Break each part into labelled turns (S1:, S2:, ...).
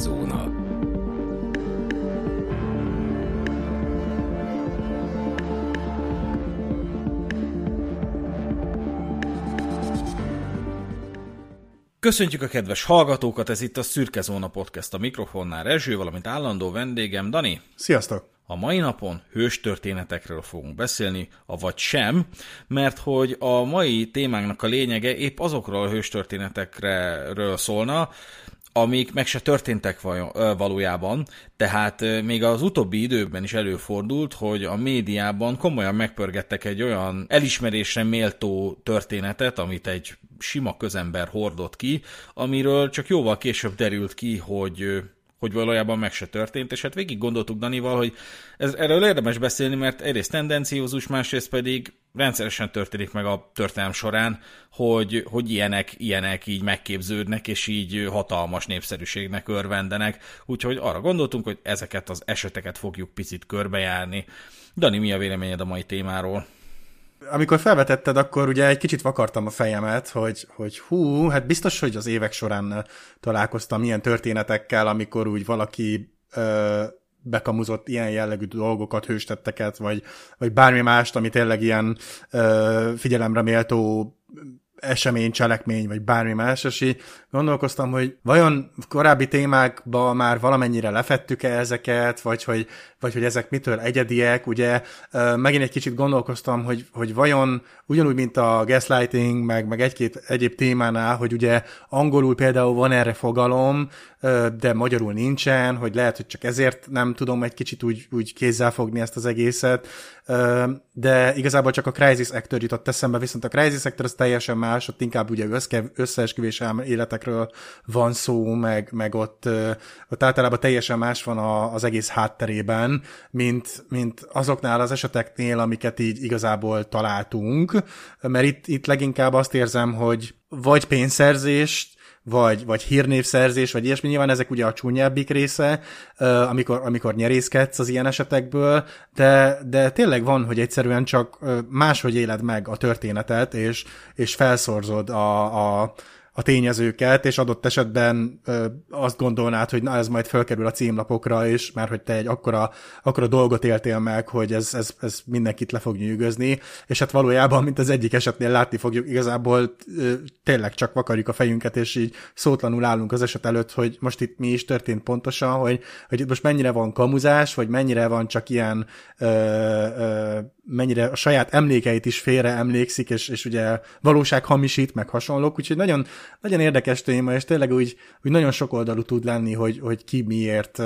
S1: Szürkezóna. Köszöntjük a kedves hallgatókat, ez itt a Szürke Zóna Podcast a mikrofonnál Rezső, valamint állandó vendégem Dani.
S2: Sziasztok!
S1: A mai napon hőstörténetekről fogunk beszélni, avagy sem, mert hogy a mai témánknak a lényege épp azokról a hőstörténetekről szólna, amik meg se történtek valójában, tehát még az utóbbi időkben is előfordult, hogy a médiában komolyan megpörgettek egy olyan elismerésre méltó történetet, amit egy sima közember hordott ki, amiről csak jóval később derült ki, hogy hogy valójában meg se történt, és hát végig gondoltuk Danival, hogy ez, erről érdemes beszélni, mert egyrészt tendenciózus, másrészt pedig rendszeresen történik meg a történelem során, hogy, hogy ilyenek, ilyenek így megképződnek, és így hatalmas népszerűségnek örvendenek, úgyhogy arra gondoltunk, hogy ezeket az eseteket fogjuk picit körbejárni. Dani, mi a véleményed a mai témáról?
S2: amikor felvetetted, akkor ugye egy kicsit vakartam a fejemet, hogy, hogy hú, hát biztos, hogy az évek során találkoztam ilyen történetekkel, amikor úgy valaki ö, bekamuzott ilyen jellegű dolgokat, hőstetteket, vagy, vagy bármi mást, ami tényleg ilyen ö, figyelemre méltó esemény, cselekmény, vagy bármi más, és így gondolkoztam, hogy vajon korábbi témákban már valamennyire lefettük-e ezeket, vagy hogy, vagy hogy ezek mitől egyediek, ugye megint egy kicsit gondolkoztam, hogy, hogy vajon ugyanúgy, mint a gaslighting, meg, meg egy-két egyéb témánál, hogy ugye angolul például van erre fogalom, de magyarul nincsen, hogy lehet, hogy csak ezért nem tudom egy kicsit úgy, úgy kézzel fogni ezt az egészet, de igazából csak a Crisis Actor jutott eszembe, viszont a Crisis Actor az teljesen más, ott inkább ugye összeesküvés életekről van szó, meg, meg ott, ott általában teljesen más van az egész hátterében, mint, mint azoknál az eseteknél, amiket így igazából találtunk, mert itt, itt leginkább azt érzem, hogy vagy pénzszerzést, vagy, vagy hírnévszerzés, vagy ilyesmi. Nyilván ezek ugye a csúnyábbik része, amikor, amikor nyerészkedsz az ilyen esetekből, de, de tényleg van, hogy egyszerűen csak máshogy éled meg a történetet, és, és felszorzod a, a a tényezőket, és adott esetben ö, azt gondolnád, hogy na ez majd felkerül a címlapokra is, mert hogy te egy akkora, akkora dolgot éltél meg, hogy ez, ez, ez mindenkit le fog nyűgözni, és hát valójában, mint az egyik esetnél látni fogjuk, igazából ö, tényleg csak vakarjuk a fejünket, és így szótlanul állunk az eset előtt, hogy most itt mi is történt pontosan, hogy, hogy itt most mennyire van kamuzás, vagy mennyire van csak ilyen ö, ö, mennyire a saját emlékeit is félre emlékszik, és, és ugye valóság hamisít, meg hasonlók, úgyhogy nagyon, nagyon érdekes téma, és tényleg úgy, úgy nagyon sok oldalú tud lenni, hogy, hogy ki miért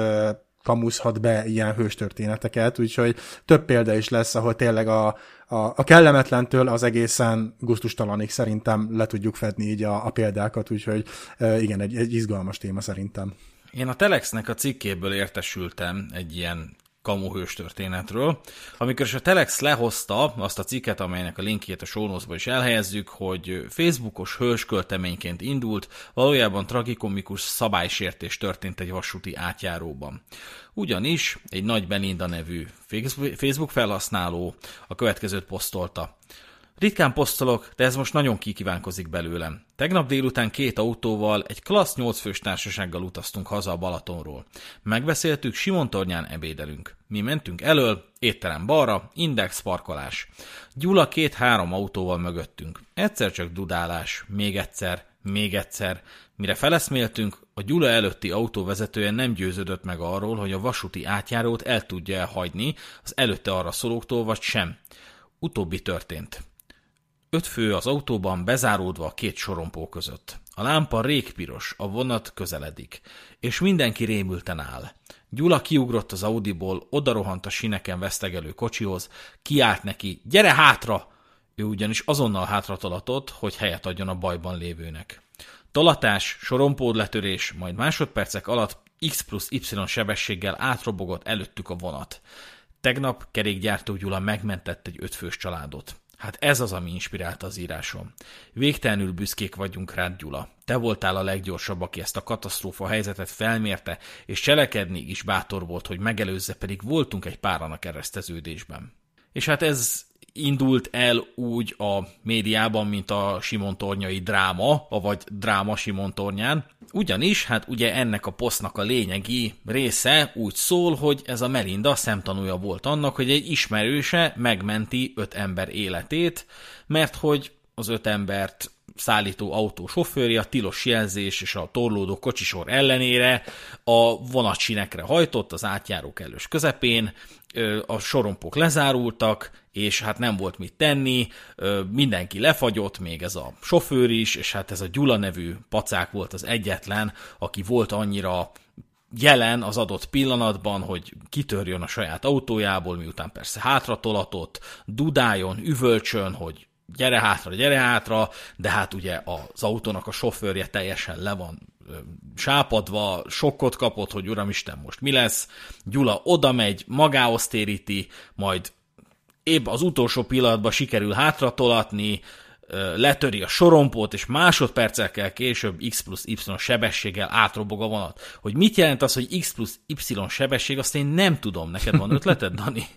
S2: kamuszhat be ilyen hőstörténeteket, úgyhogy több példa is lesz, ahol tényleg a, a, a kellemetlentől az egészen guztustalanig szerintem le tudjuk fedni így a, a példákat, úgyhogy igen, egy, egy izgalmas téma szerintem.
S1: Én a Telexnek a cikkéből értesültem egy ilyen kamuhős történetről. Amikor is a Telex lehozta azt a cikket, amelynek a linkjét a show is elhelyezzük, hogy Facebookos hőskölteményként indult, valójában tragikomikus szabálysértés történt egy vasúti átjáróban. Ugyanis egy nagy Belinda nevű Facebook felhasználó a következőt posztolta. Ritkán posztolok, de ez most nagyon kikívánkozik belőlem. Tegnap délután két autóval, egy klassz 8 fős társasággal utaztunk haza a Balatonról. Megbeszéltük, Simontornyán ebédelünk. Mi mentünk elől, étterem balra, index parkolás. Gyula két-három autóval mögöttünk. Egyszer csak dudálás, még egyszer, még egyszer. Mire feleszméltünk, a Gyula előtti autó vezetője nem győződött meg arról, hogy a vasúti átjárót el tudja hagyni az előtte arra szólóktól, vagy sem. Utóbbi történt. Öt fő az autóban bezáródva a két sorompó között. A lámpa régpiros, a vonat közeledik, és mindenki rémülten áll. Gyula kiugrott az Audiból, odarohant a sineken vesztegelő kocsihoz, kiállt neki, gyere hátra! Ő ugyanis azonnal hátra tolatott, hogy helyet adjon a bajban lévőnek. Tolatás, sorompód letörés, majd másodpercek alatt X plusz Y sebességgel átrobogott előttük a vonat. Tegnap kerékgyártó Gyula megmentett egy ötfős családot. Hát ez az, ami inspirálta az írásom. Végtelenül büszkék vagyunk rád, Gyula. Te voltál a leggyorsabb, aki ezt a katasztrófa helyzetet felmérte, és cselekedni is bátor volt, hogy megelőzze, pedig voltunk egy páran a kereszteződésben. És hát ez indult el úgy a médiában, mint a Simon Tornyai dráma, vagy dráma Simon Tornyán. Ugyanis, hát ugye ennek a posztnak a lényegi része úgy szól, hogy ez a Melinda szemtanúja volt annak, hogy egy ismerőse megmenti öt ember életét, mert hogy az öt embert szállító autó sofőrje a tilos jelzés és a torlódó kocsisor ellenére a vonatsinekre hajtott az átjárók elős közepén, a sorompok lezárultak, és hát nem volt mit tenni, mindenki lefagyott, még ez a sofőr is, és hát ez a Gyula nevű pacák volt az egyetlen, aki volt annyira jelen az adott pillanatban, hogy kitörjön a saját autójából, miután persze hátratolatott, dudáljon, üvölcsön, hogy gyere hátra, gyere hátra, de hát ugye az autónak a sofőrje teljesen le van sápadva, sokkot kapott, hogy uramisten, most mi lesz. Gyula oda megy, magához téríti, majd épp az utolsó pillanatban sikerül hátratolatni, letöri a sorompót, és másodpercekkel később X plusz Y sebességgel átrobog a vonat. Hogy mit jelent az, hogy X plusz Y sebesség, azt én nem tudom. Neked van ötleted, Dani?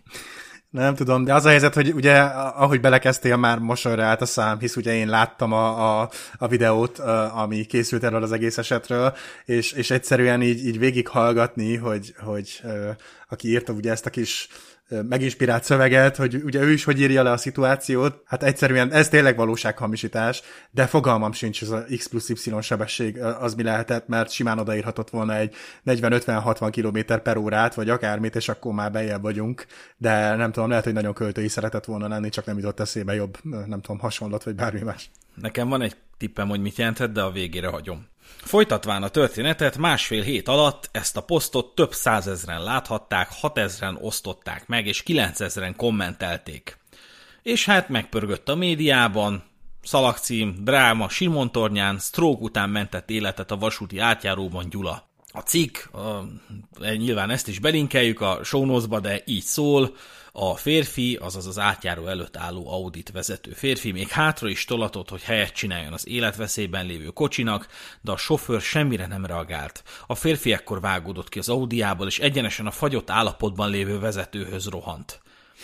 S2: Nem tudom, de az a helyzet, hogy ugye ahogy belekezdtél, már mosolyra állt a szám, hisz ugye én láttam a, a, a videót, ami készült erről az egész esetről, és, és egyszerűen így, így végighallgatni, hogy, hogy aki írta ugye ezt a kis meginspirált szöveget, hogy ugye ő is hogy írja le a szituációt, hát egyszerűen ez tényleg valósághamisítás, de fogalmam sincs ez a X plusz Y sebesség az mi lehetett, mert simán odaírhatott volna egy 40-50-60 km per órát, vagy akármit, és akkor már bejebb vagyunk, de nem tudom, lehet, hogy nagyon költői szeretett volna lenni, csak nem jutott eszébe jobb, nem tudom, hasonlat, vagy bármi más.
S1: Nekem van egy tippem, hogy mit jelentett, de a végére hagyom. Folytatván a történetet, másfél hét alatt ezt a posztot több százezren láthatták, hatezren osztották meg, és kilencezren kommentelték. És hát megpörgött a médiában, szalagcím, dráma, Simon Tornyán, stroke után mentett életet a vasúti átjáróban Gyula. A cikk, a, nyilván ezt is belinkeljük a show de így szól, a férfi, azaz az átjáró előtt álló Audit vezető férfi még hátra is tolatott, hogy helyet csináljon az életveszélyben lévő kocsinak, de a sofőr semmire nem reagált. A férfi ekkor vágódott ki az Audiából, és egyenesen a fagyott állapotban lévő vezetőhöz rohant.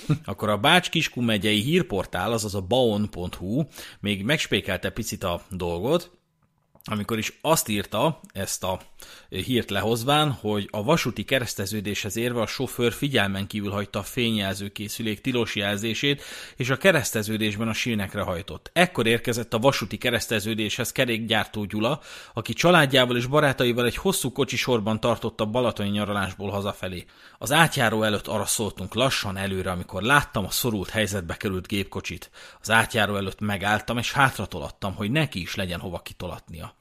S1: Akkor a Bács Kiskun megyei hírportál, azaz a baon.hu még megspékelte picit a dolgot, amikor is azt írta, ezt a hírt lehozván, hogy a vasúti kereszteződéshez érve a sofőr figyelmen kívül hagyta a fényjelző készülék tilos jelzését, és a kereszteződésben a sínekre hajtott. Ekkor érkezett a vasúti kereszteződéshez kerékgyártó Gyula, aki családjával és barátaival egy hosszú kocsi sorban tartotta balatoni nyaralásból hazafelé. Az átjáró előtt arra szóltunk lassan előre, amikor láttam a szorult helyzetbe került gépkocsit. Az átjáró előtt megálltam, és hátratolattam, hogy neki is legyen hova kitolatnia.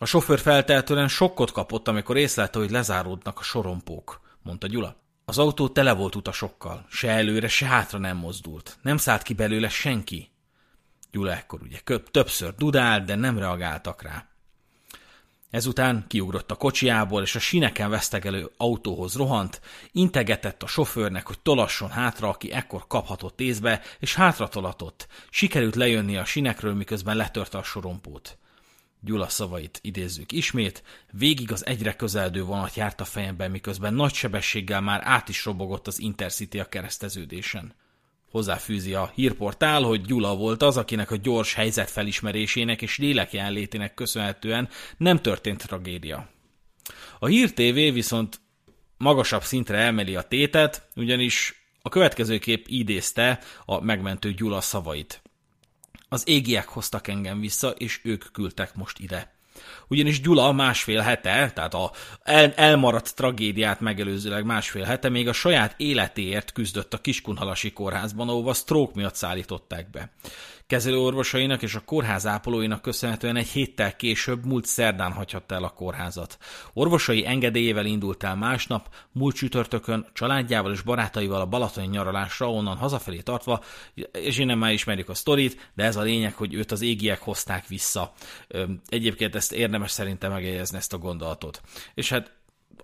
S1: A sofőr feltehetően sokkot kapott, amikor észlelte, hogy lezáródnak a sorompók, mondta Gyula. Az autó tele volt utasokkal, se előre, se hátra nem mozdult. Nem szállt ki belőle senki. Gyula ekkor ugye többször dudált, de nem reagáltak rá. Ezután kiugrott a kocsiából, és a sineken vesztegelő autóhoz rohant, integetett a sofőrnek, hogy tolasson hátra, aki ekkor kaphatott észbe, és hátra tolatott. Sikerült lejönni a sinekről, miközben letörte a sorompót. Gyula szavait idézzük ismét, végig az egyre közeledő vonat járt a fejemben, miközben nagy sebességgel már át is robogott az Intercity a kereszteződésen. Hozzáfűzi a hírportál, hogy Gyula volt az, akinek a gyors helyzet felismerésének és lélekjelenlétének köszönhetően nem történt tragédia. A Hír TV viszont magasabb szintre emeli a tétet, ugyanis a következőképp idézte a megmentő Gyula szavait. Az égiek hoztak engem vissza, és ők küldtek most ide. Ugyanis Gyula másfél hete, tehát a el, elmaradt tragédiát megelőzőleg másfél hete még a saját életéért küzdött a Kiskunhalasi kórházban, ahova stroke miatt szállították be kezelőorvosainak és a kórház ápolóinak köszönhetően egy héttel később múlt szerdán hagyhatta el a kórházat. Orvosai engedélyével indult el másnap, múlt csütörtökön családjával és barátaival a balatoni nyaralásra, onnan hazafelé tartva, és innen már ismerjük a sztorit, de ez a lényeg, hogy őt az égiek hozták vissza. Egyébként ezt érdemes szerintem megjegyezni ezt a gondolatot. És hát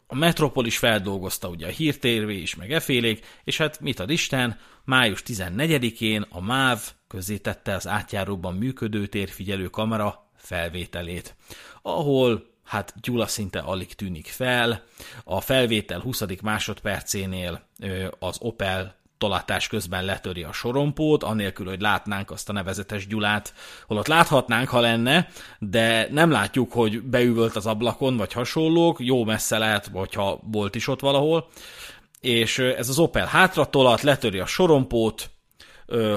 S1: a Metropolis feldolgozta ugye a hírtérvé is, meg efélék, és hát mit ad Isten, május 14-én a MÁV közzétette az átjáróban működő térfigyelő kamera felvételét, ahol hát Gyula szinte alig tűnik fel. A felvétel 20. másodpercénél az Opel tolatás közben letöri a sorompót, anélkül, hogy látnánk azt a nevezetes Gyulát, holott láthatnánk, ha lenne, de nem látjuk, hogy beüvölt az ablakon, vagy hasonlók, jó messze lehet, hogyha volt is ott valahol, és ez az Opel hátra tolat, letöri a sorompót,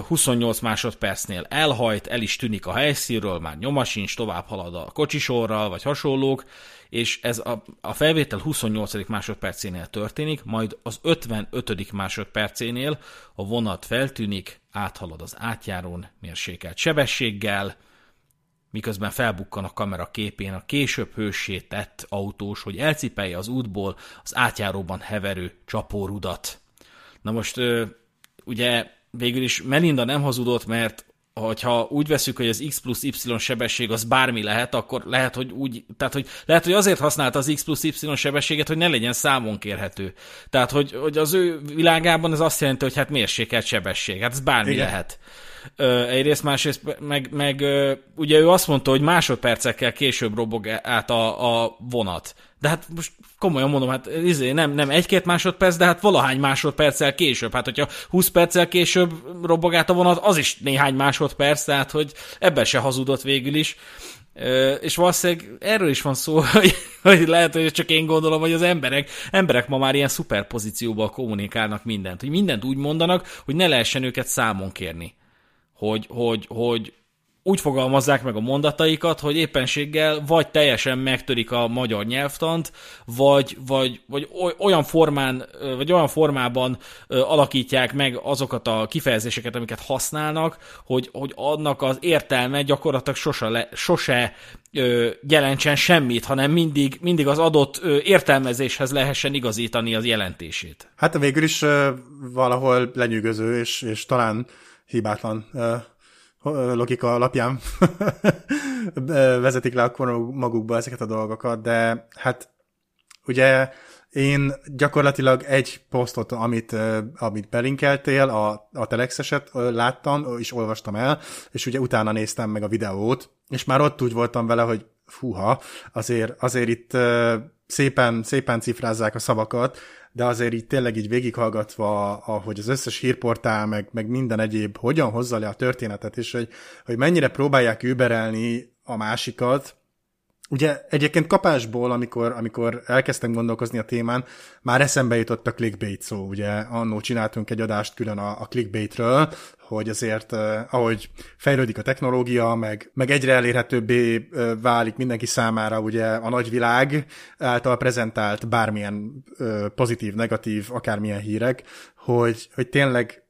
S1: 28 másodpercnél elhajt, el is tűnik a helyszínről, már nyoma sincs, tovább halad a kocsisorral, vagy hasonlók, és ez a, a felvétel 28. másodpercénél történik, majd az 55. másodpercénél a vonat feltűnik, áthalad az átjárón mérsékelt sebességgel, miközben felbukkan a kamera képén a később hősé tett autós, hogy elcipelje az útból az átjáróban heverő csapórudat. Na most ugye végül is Melinda nem hazudott, mert hogyha úgy veszük, hogy az x plusz y sebesség az bármi lehet, akkor lehet, hogy úgy, tehát hogy lehet, hogy azért használta az x plusz y sebességet, hogy ne legyen számon kérhető. Tehát, hogy, hogy az ő világában ez azt jelenti, hogy hát mérsékelt sebesség, hát ez bármi Igen. lehet. Ö, egyrészt, másrészt, meg, meg ö, ugye ő azt mondta, hogy másodpercekkel később robog át a, a vonat. De hát most komolyan mondom, hát izé, nem, nem egy-két másodperc, de hát valahány másodperccel később. Hát hogyha 20 perccel később robog át a vonat, az is néhány másodperc, tehát hogy ebben se hazudott végül is. És valószínűleg erről is van szó, hogy, hogy lehet, hogy csak én gondolom, hogy az emberek, emberek ma már ilyen szuperpozícióban kommunikálnak mindent, hogy mindent úgy mondanak, hogy ne lehessen őket számon kérni. Hogy, hogy, hogy úgy fogalmazzák meg a mondataikat, hogy éppenséggel vagy teljesen megtörik a magyar nyelvtant, vagy, vagy, vagy olyan formán, vagy olyan formában alakítják meg azokat a kifejezéseket, amiket használnak, hogy, hogy annak az értelme gyakorlatilag sose, le, sose jelentsen semmit, hanem mindig, mindig az adott értelmezéshez lehessen igazítani az jelentését.
S2: Hát végül is valahol lenyűgöző, és, és talán hibátlan logika alapján vezetik le akkor magukba ezeket a dolgokat, de hát ugye én gyakorlatilag egy posztot, amit, amit belinkeltél, a, a Telexeset láttam, és olvastam el, és ugye utána néztem meg a videót, és már ott úgy voltam vele, hogy fúha, azért, azért itt szépen, szépen cifrázzák a szavakat, de azért így tényleg így végighallgatva, ahogy az összes hírportál, meg, meg minden egyéb hogyan hozza le a történetet, és hogy, hogy mennyire próbálják überelni a másikat, Ugye egyébként kapásból, amikor, amikor elkezdtem gondolkozni a témán, már eszembe jutott a clickbait szó, ugye? Annó csináltunk egy adást külön a, a clickbaitről, hogy azért eh, ahogy fejlődik a technológia, meg, meg egyre elérhetőbbé eh, válik mindenki számára ugye a nagyvilág által prezentált bármilyen eh, pozitív, negatív, akármilyen hírek, hogy, hogy tényleg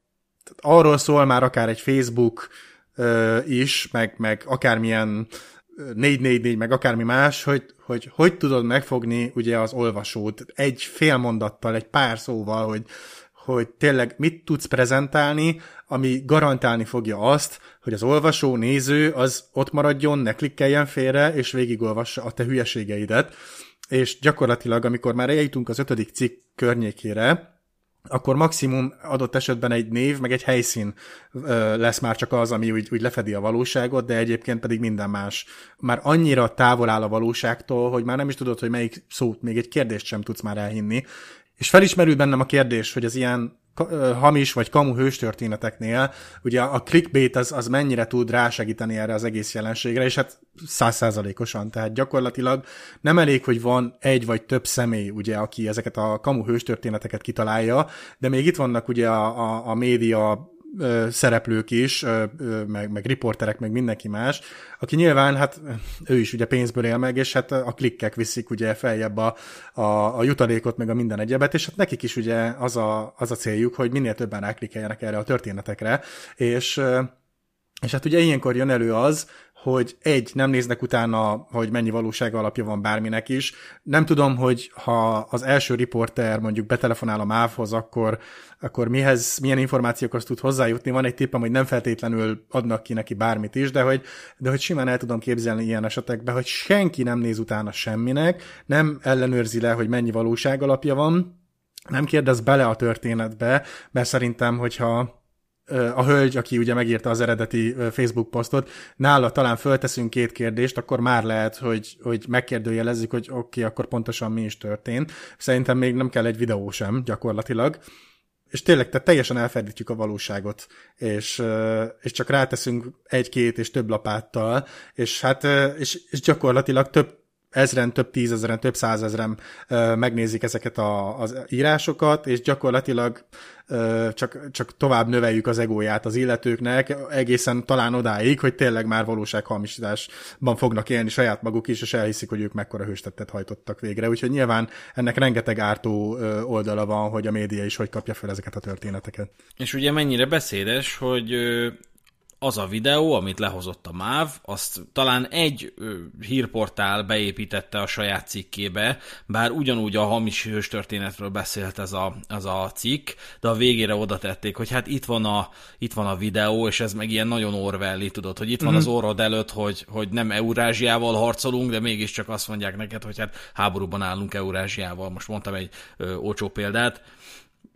S2: arról szól már akár egy Facebook eh, is, meg, meg akármilyen 444, meg akármi más, hogy, hogy hogy tudod megfogni ugye az olvasót egy fél mondattal, egy pár szóval, hogy, hogy tényleg mit tudsz prezentálni, ami garantálni fogja azt, hogy az olvasó, néző az ott maradjon, ne klikkeljen félre, és végigolvassa a te hülyeségeidet. És gyakorlatilag, amikor már eljutunk az ötödik cikk környékére, akkor maximum adott esetben egy név, meg egy helyszín lesz már csak az, ami úgy, úgy lefedi a valóságot, de egyébként pedig minden más. Már annyira távol áll a valóságtól, hogy már nem is tudod, hogy melyik szót, még egy kérdést sem tudsz már elhinni. És felismerül bennem a kérdés, hogy az ilyen hamis vagy kamu hőstörténeteknél, ugye a clickbait az, az mennyire tud rásegíteni erre az egész jelenségre, és hát százszázalékosan, tehát gyakorlatilag nem elég, hogy van egy vagy több személy, ugye, aki ezeket a kamu hőstörténeteket kitalálja, de még itt vannak ugye a, a, a média szereplők is, meg, meg riporterek, meg mindenki más, aki nyilván, hát ő is ugye pénzből él meg, és hát a klikkek viszik ugye feljebb a, a, a jutalékot, meg a minden egyebet, és hát nekik is ugye az a, az a céljuk, hogy minél többen ráklikkeljenek erre a történetekre, és és hát ugye ilyenkor jön elő az, hogy egy, nem néznek utána, hogy mennyi valóság alapja van bárminek is. Nem tudom, hogy ha az első riporter mondjuk betelefonál a MÁV-hoz, akkor, akkor mihez, milyen információkhoz tud hozzájutni. Van egy tippem, hogy nem feltétlenül adnak ki neki bármit is, de hogy, de hogy simán el tudom képzelni ilyen esetekben, hogy senki nem néz utána semminek, nem ellenőrzi le, hogy mennyi valóság alapja van, nem kérdez bele a történetbe, mert szerintem, hogyha a hölgy, aki ugye megírta az eredeti Facebook posztot, nála talán fölteszünk két kérdést, akkor már lehet, hogy, hogy megkérdőjelezzük, hogy oké, okay, akkor pontosan mi is történt. Szerintem még nem kell egy videó sem, gyakorlatilag. és tényleg tehát teljesen elferdítjük a valóságot, és, és csak ráteszünk egy-két és több lapáttal, és hát és, és gyakorlatilag több ezren, több tízezeren, több százezren megnézik ezeket a, az írásokat, és gyakorlatilag csak, csak tovább növeljük az egóját az illetőknek, egészen talán odáig, hogy tényleg már valósághamisításban fognak élni saját maguk is, és elhiszik, hogy ők mekkora hőstettet hajtottak végre. Úgyhogy nyilván ennek rengeteg ártó oldala van, hogy a média is hogy kapja fel ezeket a történeteket.
S1: És ugye mennyire beszédes, hogy az a videó, amit lehozott a MÁV, azt talán egy hírportál beépítette a saját cikkébe, bár ugyanúgy a hamis hőstörténetről beszélt ez a, az a cikk, de a végére oda tették, hogy hát itt van a, itt van a videó, és ez meg ilyen nagyon orwelli, tudod, hogy itt van mm-hmm. az orrod előtt, hogy, hogy nem Eurázsiával harcolunk, de mégiscsak azt mondják neked, hogy hát háborúban állunk Eurázsiával. Most mondtam egy ö, olcsó példát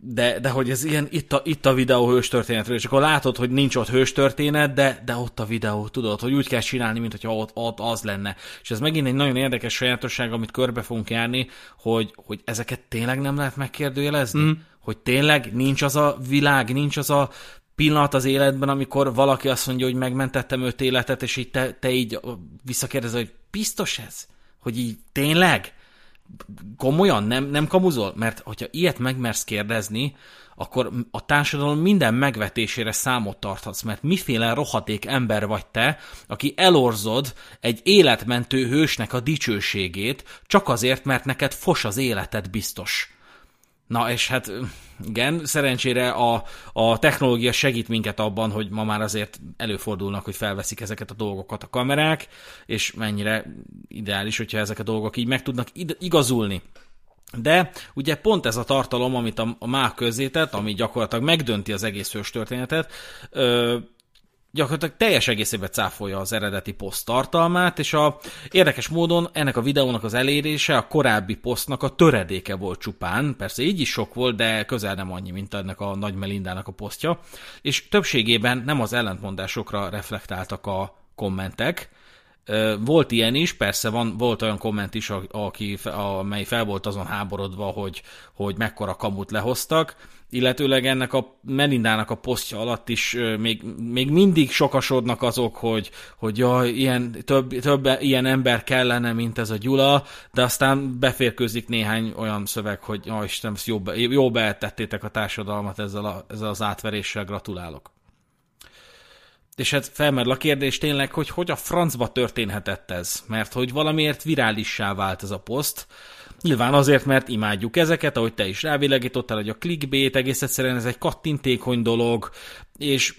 S1: de, de hogy ez ilyen, itt a, itt a videó hős történetről, és akkor látod, hogy nincs ott hős történet, de, de ott a videó, tudod, hogy úgy kell csinálni, mint hogyha ott, ott az lenne. És ez megint egy nagyon érdekes sajátosság, amit körbe fogunk járni, hogy, hogy ezeket tényleg nem lehet megkérdőjelezni? Mm. Hogy tényleg nincs az a világ, nincs az a pillanat az életben, amikor valaki azt mondja, hogy megmentettem öt életet, és így te, te így visszakérdezel, hogy biztos ez? Hogy így tényleg? Komolyan nem, nem kamuzol? Mert hogyha ilyet megmersz kérdezni, akkor a társadalom minden megvetésére számot tarthatsz, mert miféle rohaték ember vagy te, aki elorzod egy életmentő hősnek a dicsőségét, csak azért, mert neked fos az életed biztos. Na és hát igen, szerencsére a, a technológia segít minket abban, hogy ma már azért előfordulnak, hogy felveszik ezeket a dolgokat a kamerák, és mennyire ideális, hogyha ezek a dolgok így meg tudnak igazulni. De ugye pont ez a tartalom, amit a, a MÁ közzétett, ami gyakorlatilag megdönti az egész hős történetet, gyakorlatilag teljes egészében cáfolja az eredeti poszt tartalmát, és a érdekes módon ennek a videónak az elérése a korábbi posztnak a töredéke volt csupán, persze így is sok volt, de közel nem annyi, mint ennek a Nagy Melindának a posztja, és többségében nem az ellentmondásokra reflektáltak a kommentek, volt ilyen is, persze van, volt olyan komment is, aki, amely fel volt azon háborodva, hogy, hogy mekkora kamut lehoztak, illetőleg ennek a Melindának a posztja alatt is még, még mindig sokasodnak azok, hogy, hogy jaj, ilyen, több, több ilyen ember kellene, mint ez a Gyula, de aztán beférkőzik néhány olyan szöveg, hogy jaj Isten, jó, jó betettétek a társadalmat ezzel, a, ezzel az átveréssel, gratulálok. És hát felmerül a kérdés tényleg, hogy hogy a francba történhetett ez, mert hogy valamiért virálissá vált ez a poszt, Nyilván azért, mert imádjuk ezeket, ahogy te is rávilegítottál, hogy a clickbait egész egyszerűen ez egy kattintékony dolog, és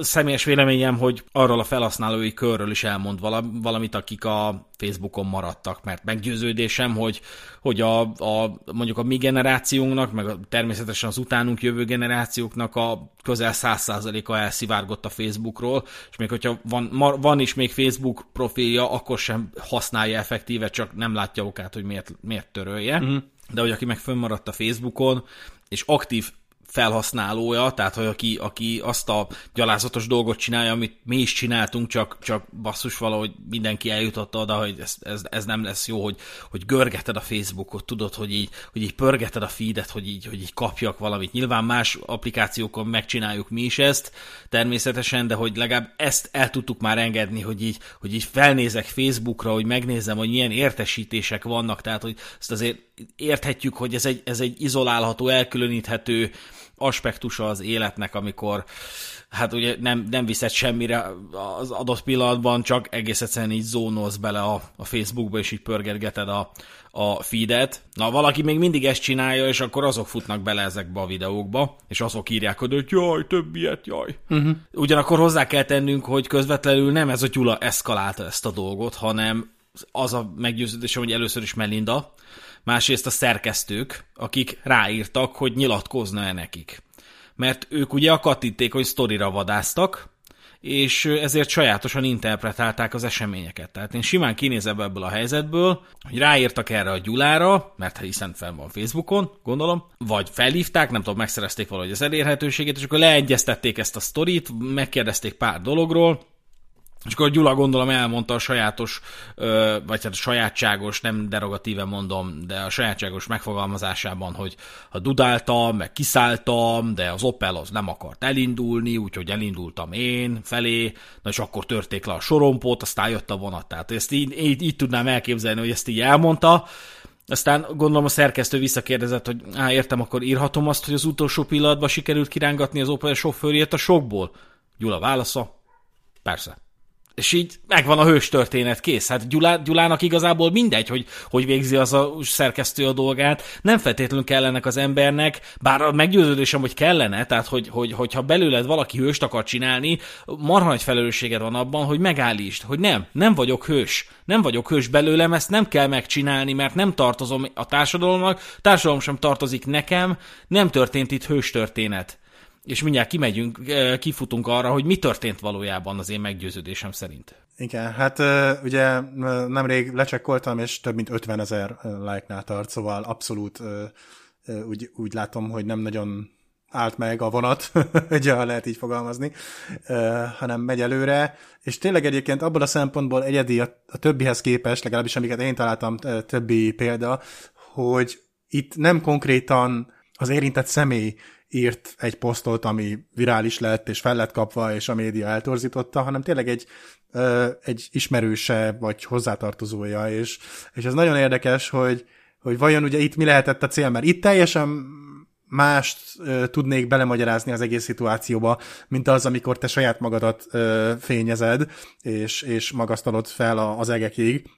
S1: személyes véleményem, hogy arról a felhasználói körről is elmond valamit, akik a Facebookon maradtak, mert meggyőződésem, hogy, hogy a, a, mondjuk a mi generációnknak, meg a, természetesen az utánunk jövő generációknak a közel 100%-a elszivárgott a Facebookról, és még hogyha van, van is még Facebook profilja, akkor sem használja effektíve, csak nem látja okát, hogy miért, miért törölje. Mm. De hogy aki meg fönnmaradt a Facebookon, és aktív felhasználója, tehát hogy aki, aki azt a gyalázatos dolgot csinálja, amit mi is csináltunk, csak, csak basszus valahogy mindenki eljutott oda, hogy ez, ez, ez nem lesz jó, hogy, hogy görgeted a Facebookot, tudod, hogy így, hogy így pörgeted a feedet, hogy így, hogy így kapjak valamit. Nyilván más applikációkon megcsináljuk mi is ezt, természetesen, de hogy legalább ezt el tudtuk már engedni, hogy így, hogy így felnézek Facebookra, hogy megnézem, hogy milyen értesítések vannak, tehát hogy ezt azért érthetjük, hogy ez egy, ez egy izolálható, elkülöníthető aspektusa az életnek, amikor hát ugye nem, nem viszed semmire az adott pillanatban, csak egész egyszerűen így zónolsz bele a, a Facebookba, és így pörgetgeted a, a feedet. Na, valaki még mindig ezt csinálja, és akkor azok futnak bele ezekbe a videókba, és azok írják, hogy jaj, több ilyet, jaj. Uh-huh. Ugyanakkor hozzá kell tennünk, hogy közvetlenül nem ez a Gyula eszkalálta ezt a dolgot, hanem az a meggyőződésem, hogy először is Melinda, másrészt a szerkesztők, akik ráírtak, hogy nyilatkozna-e nekik. Mert ők ugye a hogy sztorira vadáztak, és ezért sajátosan interpretálták az eseményeket. Tehát én simán kinézem ebből a helyzetből, hogy ráírtak erre a Gyulára, mert hiszen fenn van Facebookon, gondolom, vagy felhívták, nem tudom, megszerezték valahogy az elérhetőséget, és akkor leegyeztették ezt a sztorit, megkérdezték pár dologról, És akkor Gyula gondolom elmondta a sajátos, vagy hát a sajátságos, nem derogatíve mondom, de a sajátságos megfogalmazásában, hogy ha dudáltam, meg kiszálltam, de az Opel az nem akart elindulni, úgyhogy elindultam én felé, na és akkor törték le a sorompót, aztán jött a vonat. Tehát ezt így, így, így tudnám elképzelni, hogy ezt így elmondta, aztán gondolom a szerkesztő visszakérdezett, hogy á, értem, akkor írhatom azt, hogy az utolsó pillanatban sikerült kirángatni az Opel sofőrjét a sokból? Gyula válasza, persze. És így megvan a hős történet, kész. Hát Gyulá, Gyulának igazából mindegy, hogy, hogy végzi az a szerkesztő a dolgát. Nem feltétlenül kellenek az embernek, bár a meggyőződésem, hogy kellene, tehát hogy, hogy, hogyha belőled valaki hőst akar csinálni, marha nagy felelősséged van abban, hogy megállítsd, hogy nem, nem vagyok hős. Nem vagyok hős belőlem, ezt nem kell megcsinálni, mert nem tartozom a társadalomnak, társadalom sem tartozik nekem, nem történt itt hős történet és mindjárt kimegyünk, kifutunk arra, hogy mi történt valójában az én meggyőződésem szerint.
S2: Igen, hát ugye nemrég lecsekkoltam, és több mint 50 ezer like-nál tart, szóval abszolút úgy, úgy látom, hogy nem nagyon állt meg a vonat, ugye lehet így fogalmazni, hanem megy előre, és tényleg egyébként abból a szempontból egyedi a, a többihez képest, legalábbis amiket én találtam többi példa, hogy itt nem konkrétan az érintett személy írt egy posztot, ami virális lett, és fel lett kapva, és a média eltorzította, hanem tényleg egy, egy ismerőse, vagy hozzátartozója, és, és ez nagyon érdekes, hogy, hogy vajon ugye itt mi lehetett a cél, mert itt teljesen mást ö, tudnék belemagyarázni az egész szituációba, mint az, amikor te saját magadat ö, fényezed, és, és magasztalod fel a, az egekig.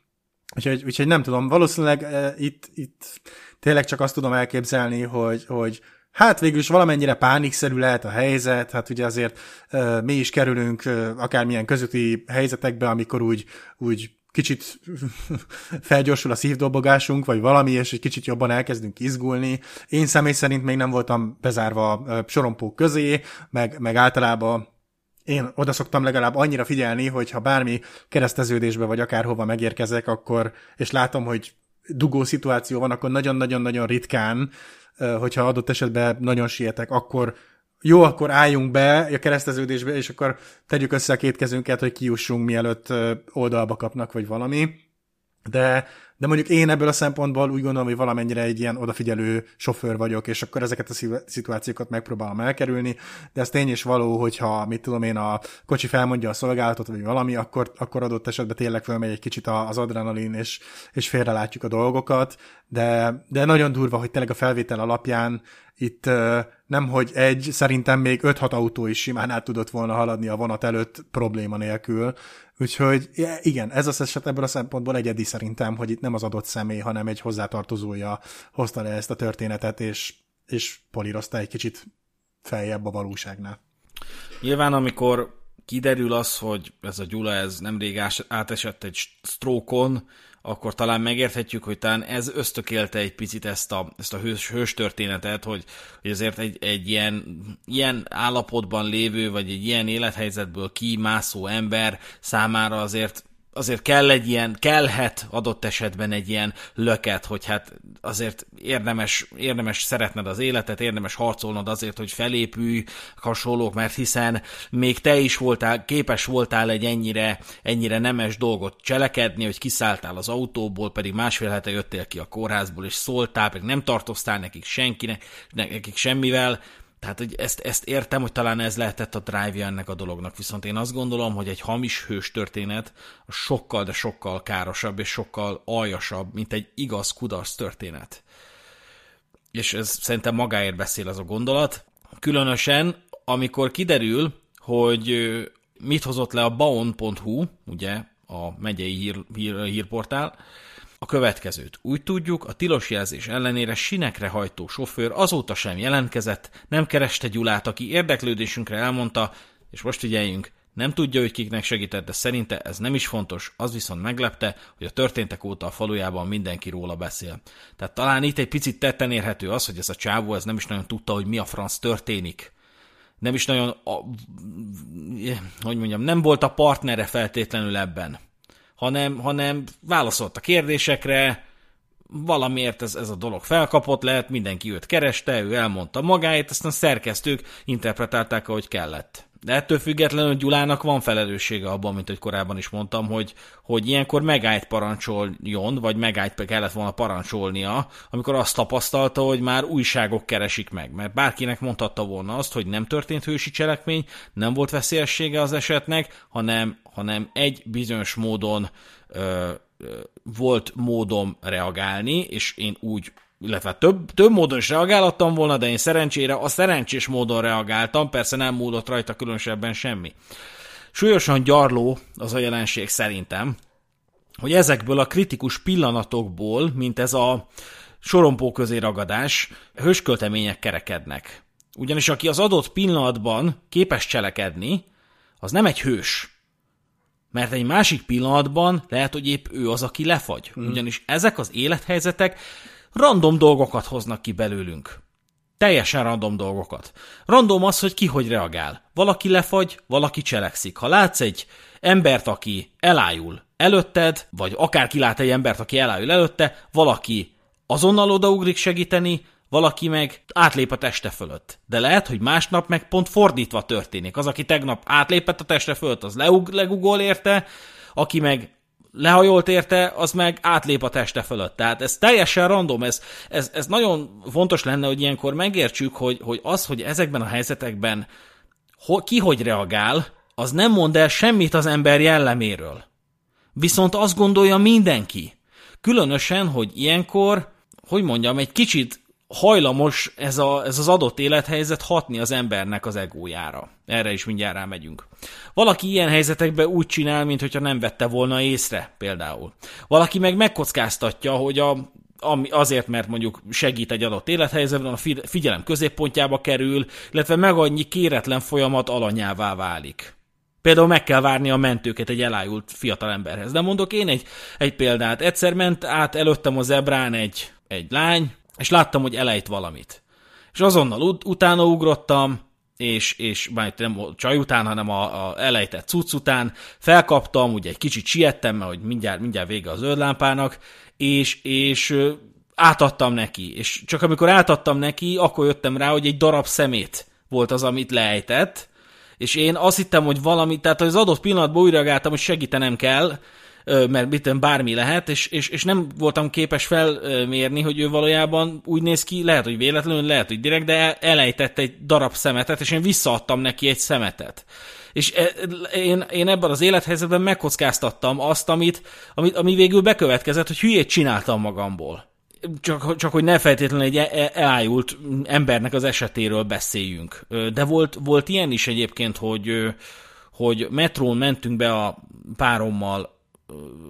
S2: Úgyhogy, úgyhogy nem tudom, valószínűleg ö, itt, itt tényleg csak azt tudom elképzelni, hogy, hogy Hát végül is valamennyire pánikszerű lehet a helyzet, hát ugye azért uh, mi is kerülünk uh, akármilyen közötti helyzetekbe, amikor úgy, úgy kicsit felgyorsul a szívdobogásunk, vagy valami, és egy kicsit jobban elkezdünk izgulni. Én személy szerint még nem voltam bezárva sorompók közé, meg, meg általában én oda szoktam legalább annyira figyelni, hogy ha bármi kereszteződésbe vagy akárhova megérkezek, akkor, és látom, hogy dugó szituáció van, akkor nagyon-nagyon-nagyon ritkán hogyha adott esetben nagyon sietek, akkor jó, akkor álljunk be a kereszteződésbe, és akkor tegyük össze a két kezünket, hogy kiussunk, mielőtt oldalba kapnak, vagy valami. De de mondjuk én ebből a szempontból úgy gondolom, hogy valamennyire egy ilyen odafigyelő sofőr vagyok, és akkor ezeket a szituációkat megpróbálom elkerülni, de ez tény is való, hogyha, mit tudom én, a kocsi felmondja a szolgálatot, vagy valami, akkor, akkor adott esetben tényleg fölmegy egy kicsit az adrenalin, és, és félrelátjuk a dolgokat, de, de nagyon durva, hogy tényleg a felvétel alapján itt nem, hogy egy, szerintem még 5-6 autó is simán át tudott volna haladni a vonat előtt probléma nélkül. Úgyhogy igen, ez az eset ebből a szempontból egyedi szerintem, hogy itt nem az adott személy, hanem egy hozzátartozója hozta le ezt a történetet, és, és polírozta egy kicsit feljebb a valóságnál.
S1: Nyilván, amikor kiderül az, hogy ez a Gyula ez nemrég átesett egy strókon, akkor talán megérthetjük, hogy talán ez ösztökélte egy picit ezt a, ezt a hős, hős történetet, hogy, hogy azért egy, egy ilyen, ilyen állapotban lévő, vagy egy ilyen élethelyzetből kimászó ember számára azért azért kell egy ilyen, kellhet adott esetben egy ilyen löket, hogy hát azért érdemes, érdemes szeretned az életet, érdemes harcolnod azért, hogy felépülj hasonlók, mert hiszen még te is voltál, képes voltál egy ennyire, ennyire nemes dolgot cselekedni, hogy kiszálltál az autóból, pedig másfél hete jöttél ki a kórházból, és szóltál, pedig nem tartoztál nekik senkinek, nekik semmivel, tehát hogy ezt, ezt értem, hogy talán ez lehetett a drive ennek a dolognak, viszont én azt gondolom, hogy egy hamis hős történet sokkal, de sokkal károsabb és sokkal aljasabb, mint egy igaz kudarc történet. És ez szerintem magáért beszél az a gondolat. Különösen, amikor kiderül, hogy mit hozott le a baon.hu, ugye a megyei hír, hír, hírportál, következőt. Úgy tudjuk, a tilos jelzés ellenére sinekre hajtó sofőr azóta sem jelentkezett, nem kereste Gyulát, aki érdeklődésünkre elmondta, és most figyeljünk, nem tudja, hogy kiknek segített, de szerinte ez nem is fontos, az viszont meglepte, hogy a történtek óta a falujában mindenki róla beszél. Tehát talán itt egy picit tetten érhető az, hogy ez a csávó ez nem is nagyon tudta, hogy mi a franc történik. Nem is nagyon, a, hogy mondjam, nem volt a partnere feltétlenül ebben hanem, hanem válaszolt a kérdésekre, valamiért ez, ez a dolog felkapott, lehet mindenki őt kereste, ő elmondta magáét, aztán szerkesztők interpretálták, ahogy kellett. De ettől függetlenül Gyulának van felelőssége abban, mint hogy korábban is mondtam, hogy, hogy ilyenkor megállt parancsoljon, vagy megállt kellett volna parancsolnia, amikor azt tapasztalta, hogy már újságok keresik meg. Mert bárkinek mondhatta volna azt, hogy nem történt hősi cselekmény, nem volt veszélyessége az esetnek, hanem, hanem egy bizonyos módon ö, volt módom reagálni, és én úgy illetve több, több módon is reagálhattam volna, de én szerencsére a szerencsés módon reagáltam, persze nem múlott rajta különösebben semmi. Súlyosan gyarló az a jelenség szerintem, hogy ezekből a kritikus pillanatokból, mint ez a sorompó közé ragadás, hősköltemények kerekednek. Ugyanis aki az adott pillanatban képes cselekedni, az nem egy hős. Mert egy másik pillanatban lehet, hogy épp ő az, aki lefagy. Mm. Ugyanis ezek az élethelyzetek random dolgokat hoznak ki belőlünk. Teljesen random dolgokat. Random az, hogy ki hogy reagál. Valaki lefagy, valaki cselekszik. Ha látsz egy embert, aki elájul előtted, vagy akár kilát egy embert, aki elájul előtte, valaki azonnal odaugrik segíteni, valaki meg átlép a teste fölött. De lehet, hogy másnap meg pont fordítva történik. Az, aki tegnap átlépett a teste fölött, az leug, legugol érte, aki meg lehajolt érte, az meg átlép a teste fölött. Tehát ez teljesen random, ez, ez, ez nagyon fontos lenne, hogy ilyenkor megértsük, hogy, hogy az, hogy ezekben a helyzetekben ho, ki hogy reagál, az nem mond el semmit az ember jelleméről. Viszont azt gondolja mindenki. Különösen, hogy ilyenkor, hogy mondjam, egy kicsit hajlamos ez, a, ez az adott élethelyzet hatni az embernek az egójára. Erre is mindjárt rámegyünk. Valaki ilyen helyzetekben úgy csinál, mintha nem vette volna észre, például. Valaki meg megkockáztatja, hogy a, ami azért, mert mondjuk segít egy adott élethelyzetben, a figyelem középpontjába kerül, illetve meg annyi kéretlen folyamat alanyává válik. Például meg kell várni a mentőket egy elájult fiatalemberhez. De mondok én egy, egy példát. Egyszer ment át előttem a zebrán egy, egy lány, és láttam, hogy elejt valamit. És azonnal ut- utána ugrottam, és, és már nem a csaj után, hanem a, a elejtett cucc után, felkaptam, ugye egy kicsit siettem, mert hogy mindjárt, mindjárt vége az zöld és, és átadtam neki. És csak amikor átadtam neki, akkor jöttem rá, hogy egy darab szemét volt az, amit lejtett, és én azt hittem, hogy valami, tehát az adott pillanatban újra reagáltam, hogy segítenem kell, mert mit bármi lehet, és, és, és nem voltam képes felmérni, hogy ő valójában úgy néz ki, lehet, hogy véletlenül, lehet, hogy direkt, de elejtett egy darab szemetet, és én visszaadtam neki egy szemetet. És e, én, én ebben az élethelyzetben megkockáztattam azt, amit, amit, ami végül bekövetkezett, hogy hülyét csináltam magamból. Csak, csak hogy ne feltétlenül egy e, e, elájult embernek az esetéről beszéljünk. De volt, volt ilyen is egyébként, hogy, hogy metrón mentünk be a párommal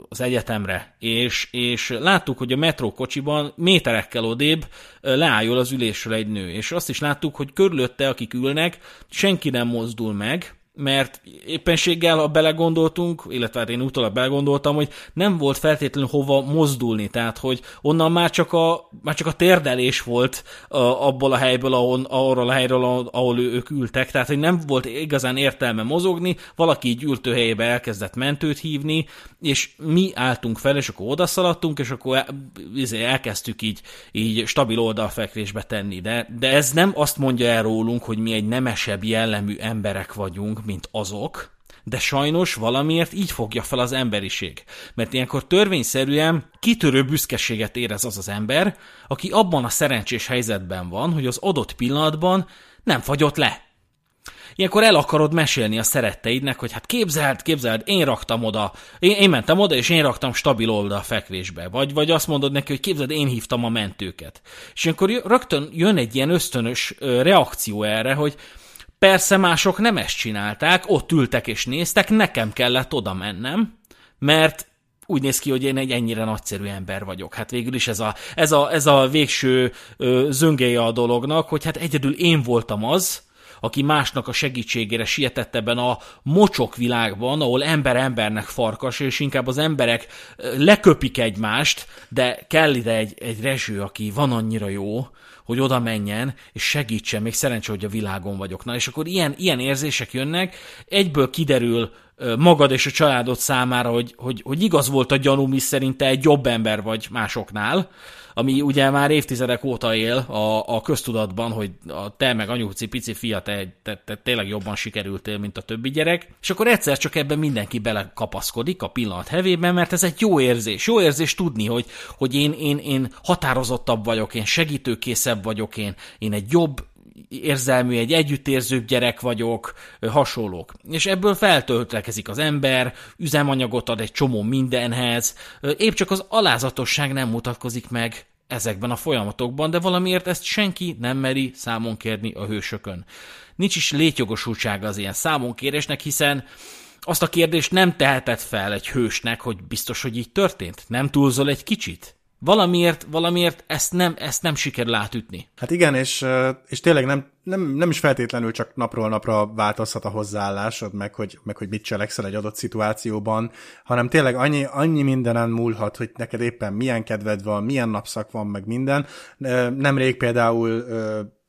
S1: az egyetemre, és, és láttuk, hogy a metrókocsiban méterekkel odébb leálljon az ülésről egy nő, és azt is láttuk, hogy körülötte, akik ülnek, senki nem mozdul meg, mert éppenséggel, ha belegondoltunk, illetve hát én utólag belegondoltam, hogy nem volt feltétlenül hova mozdulni, tehát hogy onnan már csak a, már csak a térdelés volt a, abból a helyből, ahol, arról a helyről, ahol, ahol ők ültek, tehát hogy nem volt igazán értelme mozogni, valaki így ültőhelyébe elkezdett mentőt hívni, és mi álltunk fel, és akkor odaszaladtunk, és akkor izé, elkezdtük így, így stabil oldalfekvésbe tenni, de, de ez nem azt mondja el rólunk, hogy mi egy nemesebb jellemű emberek vagyunk, mint azok, de sajnos valamiért így fogja fel az emberiség. Mert ilyenkor törvényszerűen kitörő büszkeséget érez az az ember, aki abban a szerencsés helyzetben van, hogy az adott pillanatban nem fagyott le. Ilyenkor el akarod mesélni a szeretteidnek, hogy hát képzeld, képzeld, én raktam oda, én, én mentem oda, és én raktam stabil oldal a fekvésbe. Vagy, vagy azt mondod neki, hogy képzeld, én hívtam a mentőket. És ilyenkor rögtön jön egy ilyen ösztönös reakció erre, hogy Persze mások nem ezt csinálták, ott ültek és néztek, nekem kellett oda mennem, mert úgy néz ki, hogy én egy ennyire nagyszerű ember vagyok. Hát végül is ez a, ez a, ez a végső ö, zöngéje a dolognak, hogy hát egyedül én voltam az, aki másnak a segítségére sietett ebben a mocsok világban, ahol ember embernek farkas, és inkább az emberek leköpik egymást, de kell ide egy, egy rezső, aki van annyira jó, hogy oda menjen, és segítsen, még szerencsé, hogy a világon vagyok. Na, és akkor ilyen, ilyen érzések jönnek, egyből kiderül magad és a családod számára, hogy, hogy, hogy igaz volt a gyanú, mi szerint te egy jobb ember vagy másoknál, ami ugye már évtizedek óta él a, a köztudatban, hogy a te meg anyuci pici fia, te, te, te tényleg jobban sikerültél, mint a többi gyerek, és akkor egyszer csak ebben mindenki belekapaszkodik a pillanat hevében, mert ez egy jó érzés. Jó érzés tudni, hogy, hogy én, én, én határozottabb vagyok, én segítőkészebb vagyok, én, én egy jobb, érzelmű, egy együttérzőbb gyerek vagyok, hasonlók. És ebből feltöltekezik az ember, üzemanyagot ad egy csomó mindenhez, épp csak az alázatosság nem mutatkozik meg ezekben a folyamatokban, de valamiért ezt senki nem meri számon kérni a hősökön. Nincs is létjogosultsága az ilyen számonkérésnek, hiszen azt a kérdést nem tehetett fel egy hősnek, hogy biztos, hogy így történt? Nem túlzol egy kicsit? Valamiért, valamiért ezt nem, ezt nem sikerül átütni.
S2: Hát igen, és, és tényleg nem, nem, nem is feltétlenül csak napról napra változhat a hozzáállásod, meg hogy, meg hogy mit cselekszel egy adott szituációban, hanem tényleg annyi, annyi mindenen múlhat, hogy neked éppen milyen kedved van, milyen napszak van, meg minden. Nemrég például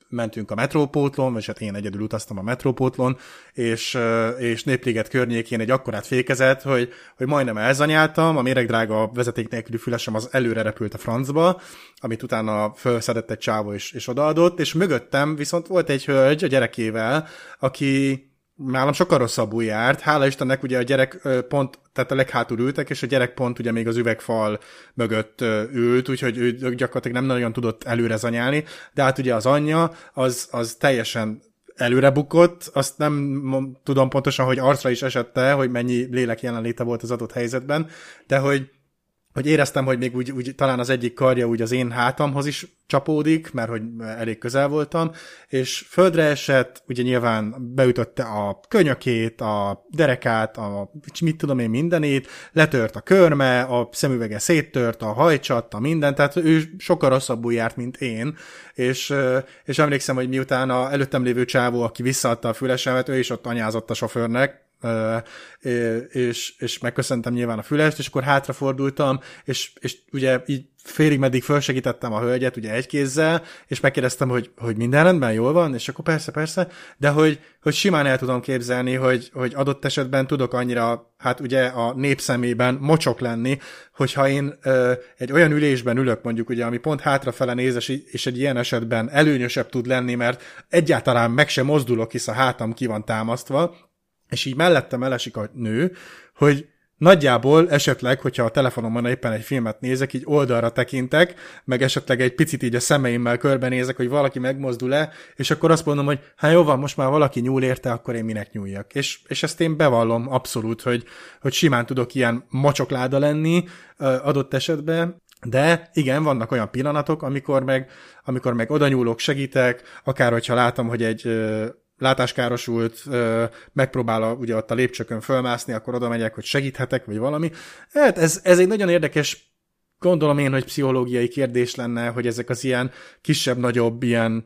S2: mentünk a metrópótlon, vagy hát én egyedül utaztam a metrópótlon, és, és Népliget környékén egy akkorát fékezett, hogy, hogy majdnem elzanyáltam, a méregdrága vezeték nélküli fülesem az előre repült a francba, amit utána felszedett egy csávó és, és odaadott, és mögöttem viszont volt egy hölgy a gyerekével, aki nálam sokkal rosszabbul járt. Hála Istennek ugye a gyerek pont, tehát a leghátul ültek, és a gyerek pont ugye még az üvegfal mögött ült, úgyhogy ő gyakorlatilag nem nagyon tudott előre zanyálni, de hát ugye az anyja az, az teljesen előre bukott, azt nem tudom pontosan, hogy arcra is esette, hogy mennyi lélek jelenléte volt az adott helyzetben, de hogy hogy éreztem, hogy még úgy, úgy talán az egyik karja úgy az én hátamhoz is csapódik, mert hogy elég közel voltam, és földre esett, ugye nyilván beütötte a könyökét, a derekát, a mit tudom én mindenét, letört a körme, a szemüvege széttört, a hajcsat, a minden, tehát ő sokkal rosszabbul járt, mint én, és, és emlékszem, hogy miután a előttem lévő csávó, aki visszaadta a fülesemet, ő is ott anyázott a sofőrnek, és, és megköszöntem nyilván a fülest, és akkor hátrafordultam, és, és ugye így félig meddig fölsegítettem a hölgyet, ugye egy kézzel, és megkérdeztem, hogy, hogy minden rendben, jól van, és akkor persze, persze, de hogy, hogy simán el tudom képzelni, hogy, hogy adott esetben tudok annyira, hát ugye a népszemében mocsok lenni, hogyha én ö, egy olyan ülésben ülök, mondjuk ugye, ami pont hátrafele nézes, és egy ilyen esetben előnyösebb tud lenni, mert egyáltalán meg sem mozdulok, hisz a hátam ki van támasztva, és így mellettem elesik a nő, hogy nagyjából esetleg, hogyha a telefonomon éppen egy filmet nézek, így oldalra tekintek, meg esetleg egy picit így a szemeimmel körbenézek, hogy valaki megmozdul-e, és akkor azt mondom, hogy hát jó van, most már valaki nyúl érte, akkor én minek nyúljak. És, és ezt én bevallom abszolút, hogy, hogy simán tudok ilyen mocsokláda lenni adott esetben, de igen, vannak olyan pillanatok, amikor meg, amikor meg oda nyúlok, segítek, akár hogyha látom, hogy egy látáskárosult, megpróbál a, ugye ott a lépcsőkön fölmászni, akkor oda megyek, hogy segíthetek, vagy valami. Hát ez, ez egy nagyon érdekes, gondolom én, hogy pszichológiai kérdés lenne, hogy ezek az ilyen kisebb-nagyobb ilyen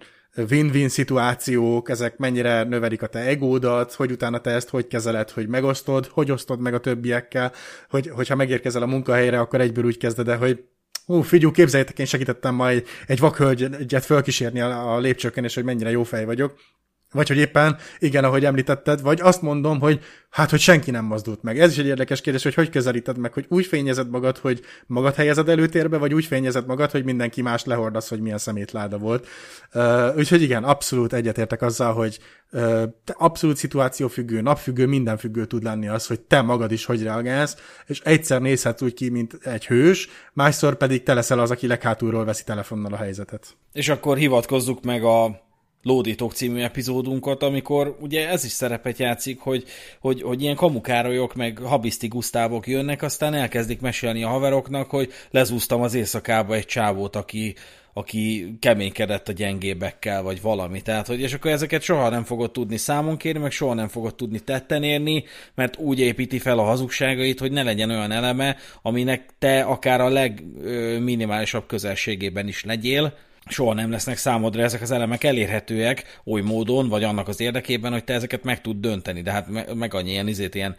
S2: win-win szituációk, ezek mennyire növelik a te egódat, hogy utána te ezt hogy kezeled, hogy megosztod, hogy osztod meg a többiekkel, hogy, hogyha megérkezel a munkahelyre, akkor egyből úgy kezded el, hogy Hú, figyú, képzeljétek, én segítettem majd egy vakhölgyet fölkísérni a, a lépcsőken, és hogy mennyire jó fej vagyok. Vagy hogy éppen, igen, ahogy említetted, vagy azt mondom, hogy hát, hogy senki nem mozdult meg. Ez is egy érdekes kérdés, hogy hogy közelíted meg, hogy úgy fényezed magad, hogy magad helyezed előtérbe, vagy úgy fényezed magad, hogy mindenki más lehordasz, hogy milyen szemétláda volt. Úgyhogy igen, abszolút egyetértek azzal, hogy uh, abszolút szituációfüggő, napfüggő, mindenfüggő tud lenni az, hogy te magad is hogy reagálsz, és egyszer nézhetsz úgy ki, mint egy hős, másszor pedig te leszel az, aki leghátulról veszi telefonnal a helyzetet.
S1: És akkor hivatkozzuk meg a Lódítók című epizódunkat, amikor ugye ez is szerepet játszik, hogy, hogy, hogy ilyen kamukárolyok meg habiszti Gusztávok jönnek, aztán elkezdik mesélni a haveroknak, hogy lezúztam az éjszakába egy csávót, aki, aki keménykedett a gyengébekkel, vagy valami. Tehát, hogy és akkor ezeket soha nem fogod tudni számon kérni, meg soha nem fogod tudni tetten érni, mert úgy építi fel a hazugságait, hogy ne legyen olyan eleme, aminek te akár a legminimálisabb közelségében is legyél, soha nem lesznek számodra ezek az elemek elérhetőek oly módon, vagy annak az érdekében, hogy te ezeket meg tud dönteni. De hát meg, annyi ilyen, izét, ilyen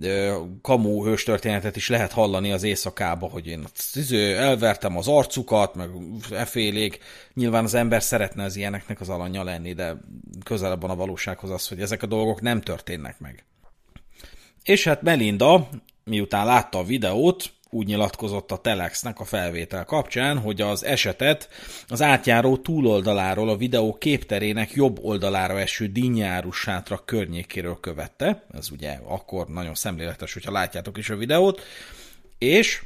S1: ö, kamú hőstörténetet is lehet hallani az éjszakába, hogy én izé, elvertem az arcukat, meg efélék. Nyilván az ember szeretne az ilyeneknek az alanya lenni, de közelebb van a valósághoz az, hogy ezek a dolgok nem történnek meg. És hát Melinda, miután látta a videót, úgy nyilatkozott a Telexnek a felvétel kapcsán, hogy az esetet az átjáró túloldaláról a videó képterének jobb oldalára eső dinnyárus sátra környékéről követte. Ez ugye akkor nagyon szemléletes, hogyha látjátok is a videót. És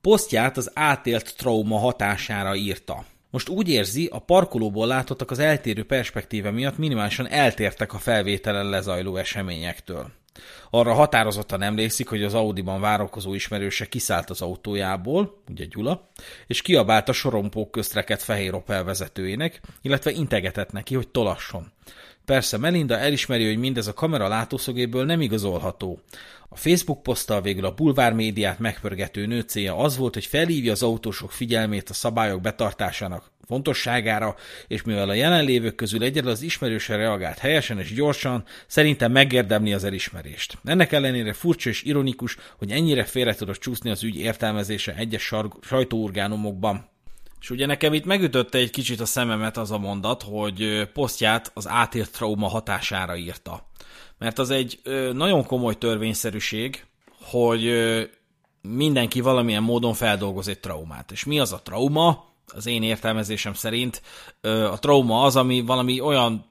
S1: posztját az átélt trauma hatására írta. Most úgy érzi, a parkolóból látottak az eltérő perspektíve miatt minimálisan eltértek a felvételen lezajló eseményektől. Arra határozottan emlékszik, hogy az Audiban várakozó ismerőse kiszállt az autójából, ugye Gyula, és kiabált a sorompók köztreket fehér Opel vezetőjének, illetve integetett neki, hogy tolasson. Persze Melinda elismeri, hogy mindez a kamera látószögéből nem igazolható. A Facebook poszttal végül a bulvár médiát megpörgető nő célja az volt, hogy felhívja az autósok figyelmét a szabályok betartásának fontosságára, és mivel a jelenlévők közül egyedül az ismerőse reagált helyesen és gyorsan, szerintem megérdemli az elismerést. Ennek ellenére furcsa és ironikus, hogy ennyire félre tudott csúszni az ügy értelmezése egyes sajtóorgánumokban. És ugye nekem itt megütötte egy kicsit a szememet az a mondat, hogy posztját az átélt trauma hatására írta. Mert az egy nagyon komoly törvényszerűség, hogy mindenki valamilyen módon feldolgoz egy traumát. És mi az a trauma? Az én értelmezésem szerint a trauma az, ami valami olyan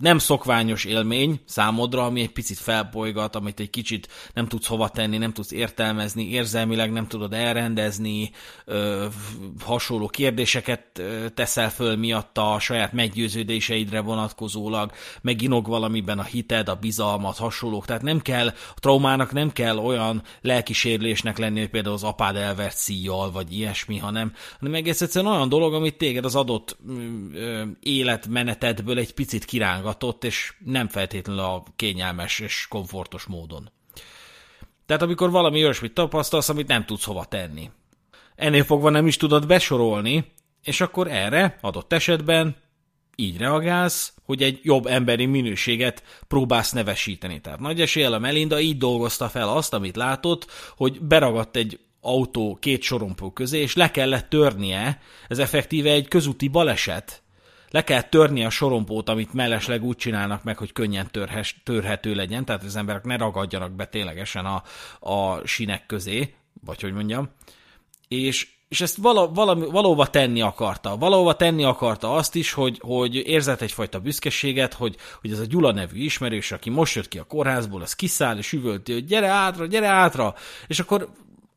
S1: nem szokványos élmény számodra, ami egy picit felbolygat, amit egy kicsit nem tudsz hova tenni, nem tudsz értelmezni, érzelmileg nem tudod elrendezni, ö, hasonló kérdéseket ö, teszel föl miatta a saját meggyőződéseidre vonatkozólag, meginog valamiben a hited, a bizalmat, hasonlók. Tehát nem kell, a traumának nem kell olyan lelkisérlésnek lenni, hogy például az apád elvert szíjjal, vagy ilyesmi, hanem, hanem egész egyszerűen olyan dolog, amit téged az adott ö, életmenetedből egy picit kirángat hallgatott, és nem feltétlenül a kényelmes és komfortos módon. Tehát amikor valami olyasmit tapasztalsz, amit nem tudsz hova tenni. Ennél fogva nem is tudod besorolni, és akkor erre adott esetben így reagálsz, hogy egy jobb emberi minőséget próbálsz nevesíteni. Tehát nagy eséllyel a Melinda így dolgozta fel azt, amit látott, hogy beragadt egy autó két sorompó közé, és le kellett törnie, ez effektíve egy közúti baleset, le kell törni a sorompót, amit mellesleg úgy csinálnak meg, hogy könnyen törhes, törhető legyen, tehát az emberek ne ragadjanak be ténylegesen a, a sinek közé, vagy hogy mondjam, és, és ezt vala, valami, valóva tenni akarta. Valóva tenni akarta azt is, hogy, hogy érzett egyfajta büszkeséget, hogy, hogy ez a Gyula nevű ismerős, aki most jött ki a kórházból, az kiszáll és üvölti, hogy gyere átra, gyere átra, és akkor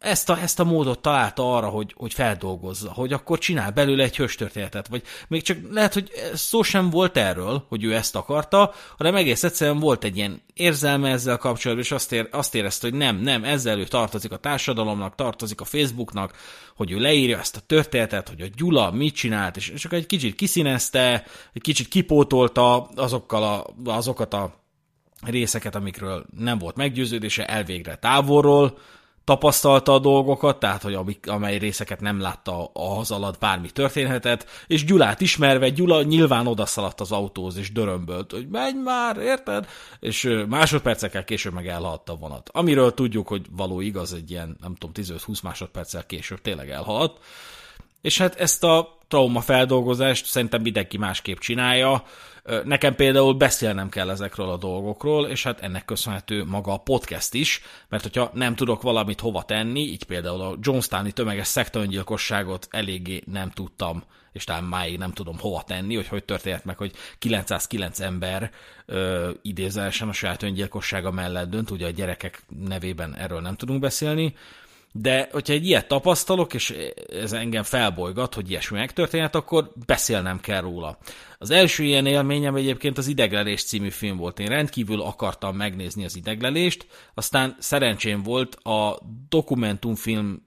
S1: ezt a, ezt a módot találta arra, hogy, hogy feldolgozza, hogy akkor csinál belőle egy hőstörténetet, vagy még csak lehet, hogy szó sem volt erről, hogy ő ezt akarta, hanem egész egyszerűen volt egy ilyen érzelme ezzel kapcsolatban, és azt, ér, azt érezte, hogy nem, nem, ezzel ő tartozik a társadalomnak, tartozik a Facebooknak, hogy ő leírja ezt a történetet, hogy a Gyula mit csinált, és csak egy kicsit kiszínezte, egy kicsit kipótolta azokkal a, azokat a részeket, amikről nem volt meggyőződése, elvégre távolról, tapasztalta a dolgokat, tehát hogy amik, amely részeket nem látta az alatt bármi történhetett, és Gyulát ismerve, Gyula nyilván odaszaladt az autóhoz, és dörömbölt, hogy menj már, érted? És másodpercekkel később meg elhaladt a vonat. Amiről tudjuk, hogy való igaz, egy ilyen, nem tudom, 15-20 másodperccel később tényleg elhaladt. És hát ezt a trauma feldolgozást szerintem mindenki másképp csinálja, Nekem például beszélnem kell ezekről a dolgokról, és hát ennek köszönhető maga a podcast is, mert hogyha nem tudok valamit hova tenni, így például a Johnstoni tömeges szektaöngyilkosságot eléggé nem tudtam, és talán máig nem tudom hova tenni, hogy hogy történt meg, hogy 909 ember ö, idézelesen a saját öngyilkossága mellett dönt, ugye a gyerekek nevében erről nem tudunk beszélni, de hogyha egy ilyet tapasztalok, és ez engem felbolygat, hogy ilyesmi megtörténhet, akkor beszélnem kell róla. Az első ilyen élményem egyébként az Ideglelés című film volt. Én rendkívül akartam megnézni az Ideglelést, aztán szerencsém volt a dokumentumfilm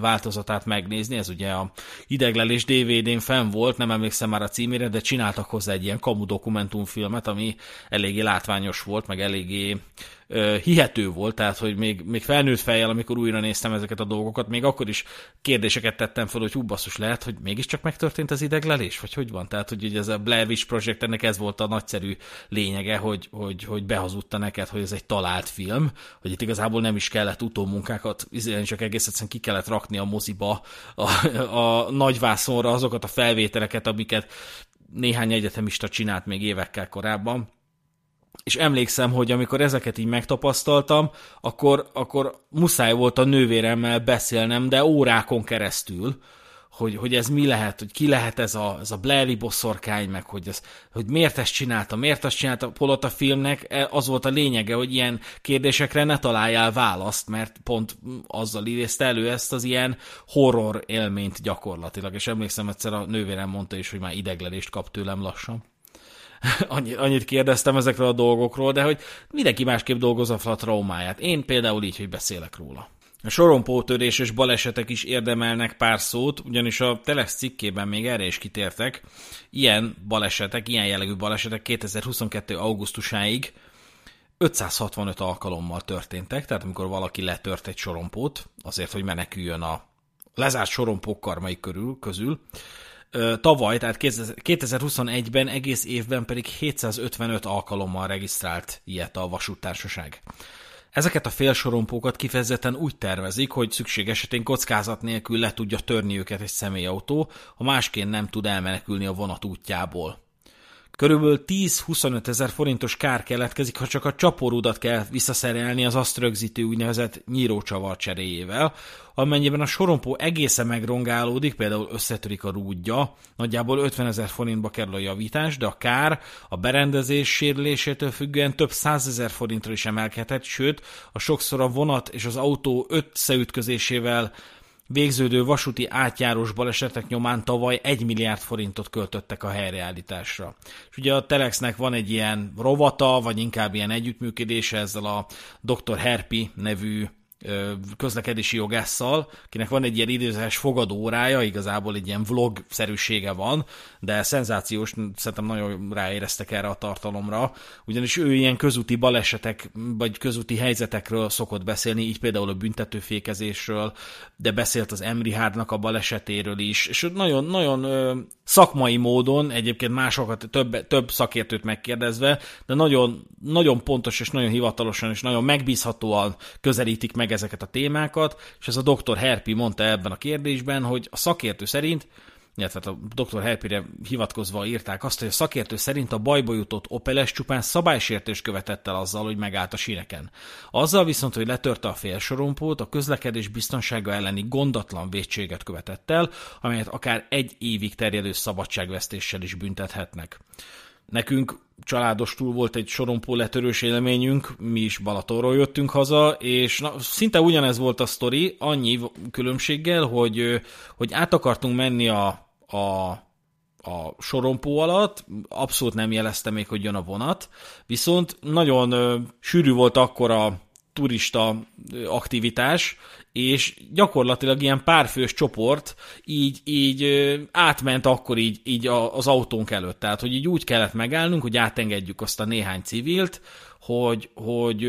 S1: változatát megnézni, ez ugye a Ideglelés DVD-n fenn volt, nem emlékszem már a címére, de csináltak hozzá egy ilyen kamu dokumentumfilmet, ami eléggé látványos volt, meg eléggé hihető volt, tehát hogy még, még felnőtt fejjel, amikor újra néztem ezeket a dolgokat, még akkor is kérdéseket tettem fel, hogy hú, basszus, lehet, hogy mégiscsak megtörtént az ideglelés, vagy hogy van? Tehát, hogy ez a Blair Witch Project, ennek ez volt a nagyszerű lényege, hogy, hogy, hogy behazudta neked, hogy ez egy talált film, hogy itt igazából nem is kellett utómunkákat, csak egész egyszerűen ki kellett rakni a moziba, a, a nagyvászonra azokat a felvételeket, amiket néhány egyetemista csinált még évekkel korábban, és emlékszem, hogy amikor ezeket így megtapasztaltam, akkor, akkor muszáj volt a nővéremmel beszélnem, de órákon keresztül, hogy, hogy ez mi lehet, hogy ki lehet ez a, ez a Blairi boszorkány, meg hogy, ez, hogy miért ezt csinálta, miért azt csinálta, polott a filmnek e, az volt a lényege, hogy ilyen kérdésekre ne találjál választ, mert pont azzal idézte elő ezt az ilyen horror élményt gyakorlatilag, és emlékszem egyszer a nővérem mondta is, hogy már ideglelést kap tőlem lassan. annyit, kérdeztem ezekről a dolgokról, de hogy mindenki másképp dolgozza fel a traumáját. Én például így, hogy beszélek róla. A sorompótörés és balesetek is érdemelnek pár szót, ugyanis a Telex cikkében még erre is kitértek. Ilyen balesetek, ilyen jellegű balesetek 2022. augusztusáig 565 alkalommal történtek, tehát amikor valaki letört egy sorompót, azért, hogy meneküljön a lezárt sorompók karmai körül, közül. Tavaly, tehát 2021-ben, egész évben pedig 755 alkalommal regisztrált ilyet a vasúttársaság. Ezeket a félsorompókat kifejezetten úgy tervezik, hogy szükség esetén kockázat nélkül le tudja törni őket egy személyautó, ha másként nem tud elmenekülni a vonat útjából. Körülbelül 10-25 ezer forintos kár keletkezik, ha csak a csaporudat kell visszaszerelni az azt rögzítő úgynevezett nyírócsavar cseréjével, amennyiben a sorompó egészen megrongálódik, például összetörik a rúdja, nagyjából 50 ezer forintba kerül a javítás, de a kár a berendezés sérülésétől függően több százezer forintra is emelkedhet, sőt, a sokszor a vonat és az autó összeütközésével végződő vasúti átjárós balesetek nyomán tavaly 1 milliárd forintot költöttek a helyreállításra. És ugye a Telexnek van egy ilyen rovata, vagy inkább ilyen együttműködése ezzel a Dr. Herpi nevű közlekedési jogásszal, akinek van egy ilyen időzás fogadórája, igazából egy ilyen vlog-szerűsége van, de szenzációs, szerintem nagyon ráéreztek erre a tartalomra, ugyanis ő ilyen közúti balesetek, vagy közúti helyzetekről szokott beszélni, így például a büntetőfékezésről, de beszélt az Emrihárdnak a balesetéről is, és nagyon, nagyon szakmai módon, egyébként másokat, több, több szakértőt megkérdezve, de nagyon, nagyon pontos és nagyon hivatalosan és nagyon megbízhatóan közelítik meg ezeket a témákat, és ez a dr. Herpi mondta ebben a kérdésben, hogy a szakértő szerint illetve hát a dr. Herpire hivatkozva írták azt, hogy a szakértő szerint a bajba jutott Opeles csupán szabálysértést követett el azzal, hogy megállt a síneken. Azzal viszont, hogy letörte a félsorompót, a közlekedés biztonsága elleni gondatlan vétséget követett el, amelyet akár egy évig terjedő szabadságvesztéssel is büntethetnek. Nekünk családos túl volt egy sorompó letörős élményünk, mi is Balatonról jöttünk haza, és na, szinte ugyanez volt a sztori, annyi különbséggel, hogy, hogy át akartunk menni a a, a sorompó alatt, abszolút nem jelezte még, hogy jön a vonat, viszont nagyon ö, sűrű volt akkor a turista aktivitás, és gyakorlatilag ilyen párfős csoport így, így átment akkor így, így az autónk előtt. Tehát, hogy így úgy kellett megállnunk, hogy átengedjük azt a néhány civilt, hogy, hogy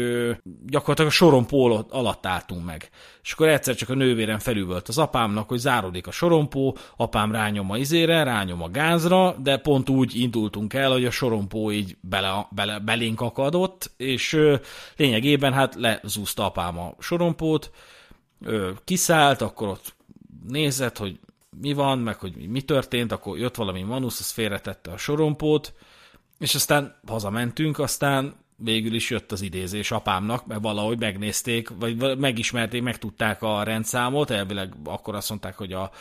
S1: gyakorlatilag a sorompó alatt álltunk meg. És akkor egyszer csak a nővérem felüvölt az apámnak, hogy záródik a sorompó, apám rányom a izére, rányom a gázra, de pont úgy indultunk el, hogy a sorompó így bele, bele, belénk akadott, és lényegében hát lezúzta apám a sorompót, kiszállt, akkor ott nézett, hogy mi van, meg hogy mi történt, akkor jött valami manusz, az félretette a sorompót, és aztán hazamentünk, aztán végül is jött az idézés apámnak, mert valahogy megnézték, vagy megismerték, megtudták a rendszámot, elvileg akkor azt mondták, hogy a,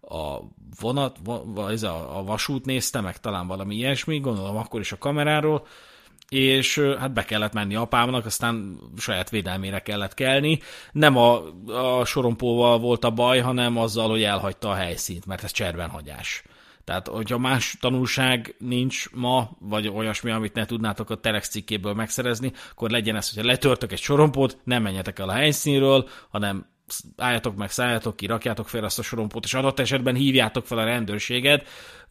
S1: a vonat, vagy a, a vasút nézte, meg talán valami ilyesmi, gondolom akkor is a kameráról, és hát be kellett menni apámnak, aztán saját védelmére kellett kelni. Nem a, a sorompóval volt a baj, hanem azzal, hogy elhagyta a helyszínt, mert ez cserbenhagyás. Tehát, hogyha más tanulság nincs ma, vagy olyasmi, amit ne tudnátok a Telex cikkéből megszerezni, akkor legyen ez, hogyha letörtök egy sorompót, nem menjetek el a helyszínről, hanem álljatok meg, szálljatok ki, rakjátok fel azt a sorompót, és adott esetben hívjátok fel a rendőrséget.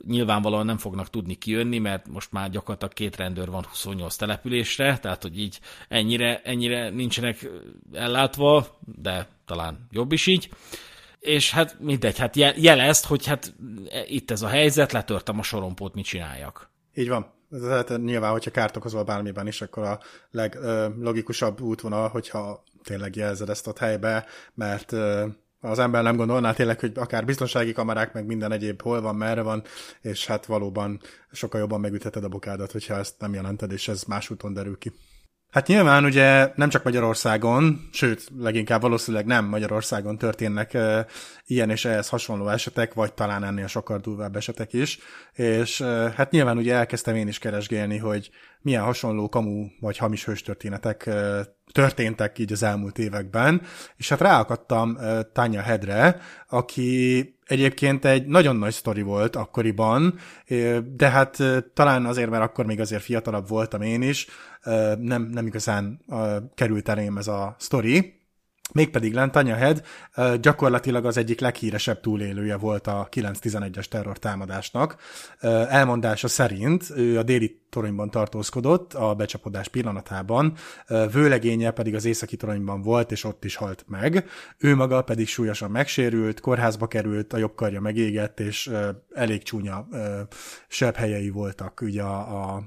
S1: Nyilvánvalóan nem fognak tudni kijönni, mert most már gyakorlatilag két rendőr van 28 településre, tehát hogy így ennyire, ennyire nincsenek ellátva, de talán jobb is így és hát mindegy, hát jelezt, hogy hát itt ez a helyzet, letörtem a sorompót, mit csináljak.
S2: Így van. Tehát nyilván, hogyha kárt okozol bármiben is, akkor a leglogikusabb útvonal, hogyha tényleg jelzed ezt ott helybe, mert az ember nem gondolná tényleg, hogy akár biztonsági kamerák, meg minden egyéb hol van, merre van, és hát valóban sokkal jobban megütheted a bokádat, hogyha ezt nem jelented, és ez más úton derül ki. Hát nyilván ugye nem csak Magyarországon, sőt, leginkább valószínűleg nem Magyarországon történnek e, ilyen és ehhez hasonló esetek, vagy talán ennél sokkal durvább esetek is, és e, hát nyilván ugye elkezdtem én is keresgélni, hogy milyen hasonló kamu vagy hamis hőstörténetek történtek így az elmúlt években, és hát ráakadtam Tanya Hedre, aki egyébként egy nagyon nagy sztori volt akkoriban, de hát talán azért, mert akkor még azért fiatalabb voltam én is, nem, nem igazán került elém ez a sztori. Mégpedig Lentanya Head gyakorlatilag az egyik leghíresebb túlélője volt a 9-11-es terrortámadásnak. Elmondása szerint ő a déli toronyban tartózkodott a becsapodás pillanatában, vőlegénye pedig az északi toronyban volt, és ott is halt meg. Ő maga pedig súlyosan megsérült, kórházba került, a jobb karja megégett, és elég csúnya sebb helyei voltak ugye a, a,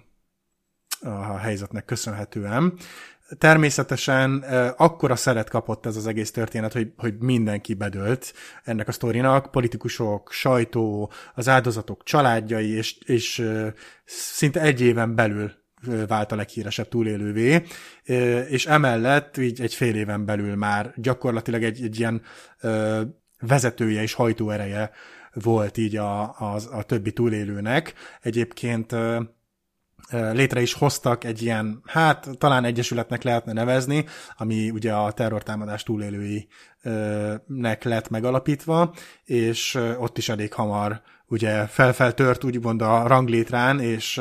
S2: a helyzetnek köszönhetően. Természetesen akkora szeret kapott ez az egész történet, hogy, hogy mindenki bedölt ennek a sztorinak, politikusok, sajtó, az áldozatok családjai, és, és szinte egy éven belül vált a leghíresebb túlélővé, és emellett így egy fél éven belül már gyakorlatilag egy, egy ilyen vezetője és hajtóereje volt így a, a, a többi túlélőnek. Egyébként létre is hoztak egy ilyen, hát talán egyesületnek lehetne nevezni, ami ugye a terrortámadás túlélőinek lett megalapítva, és ott is elég hamar ugye felfeltört úgymond a ranglétrán, és,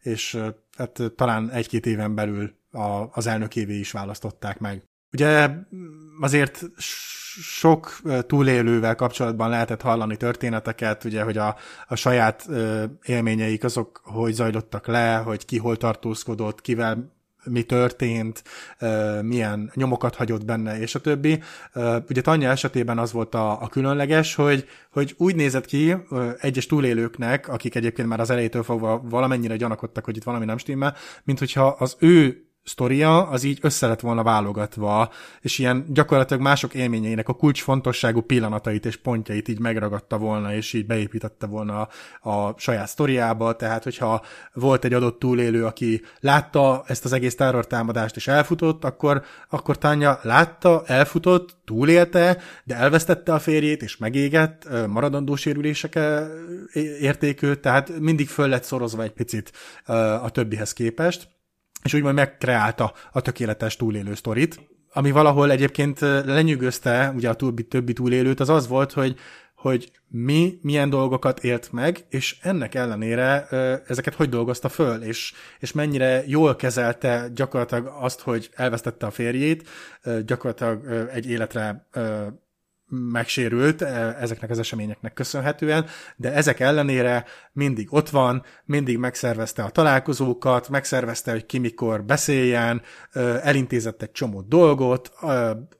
S2: és hát talán egy-két éven belül a, az elnökévé is választották meg. Ugye azért sok túlélővel kapcsolatban lehetett hallani történeteket, ugye, hogy a, a saját élményeik azok, hogy zajlottak le, hogy ki hol tartózkodott, kivel mi történt, milyen nyomokat hagyott benne, és a többi. Ugye Tanya esetében az volt a, a különleges, hogy, hogy úgy nézett ki egyes túlélőknek, akik egyébként már az elejétől fogva valamennyire gyanakodtak, hogy itt valami nem stimmel, mint hogyha az ő sztoria, az így össze lett volna válogatva, és ilyen gyakorlatilag mások élményeinek a kulcsfontosságú pillanatait és pontjait így megragadta volna, és így beépítette volna a, saját sztoriába, tehát hogyha volt egy adott túlélő, aki látta ezt az egész terrortámadást és elfutott, akkor, akkor Tanya látta, elfutott, túlélte, de elvesztette a férjét, és megégett, maradandó sérülések érték tehát mindig föl lett szorozva egy picit a többihez képest és úgymond megkreálta a tökéletes túlélő sztorit. Ami valahol egyébként lenyűgözte ugye a többi, többi túlélőt, az az volt, hogy hogy mi milyen dolgokat élt meg, és ennek ellenére ezeket hogy dolgozta föl, és, és mennyire jól kezelte gyakorlatilag azt, hogy elvesztette a férjét, gyakorlatilag egy életre megsérült e, ezeknek az eseményeknek köszönhetően, de ezek ellenére mindig ott van, mindig megszervezte a találkozókat, megszervezte, hogy ki mikor beszéljen, elintézett egy csomó dolgot,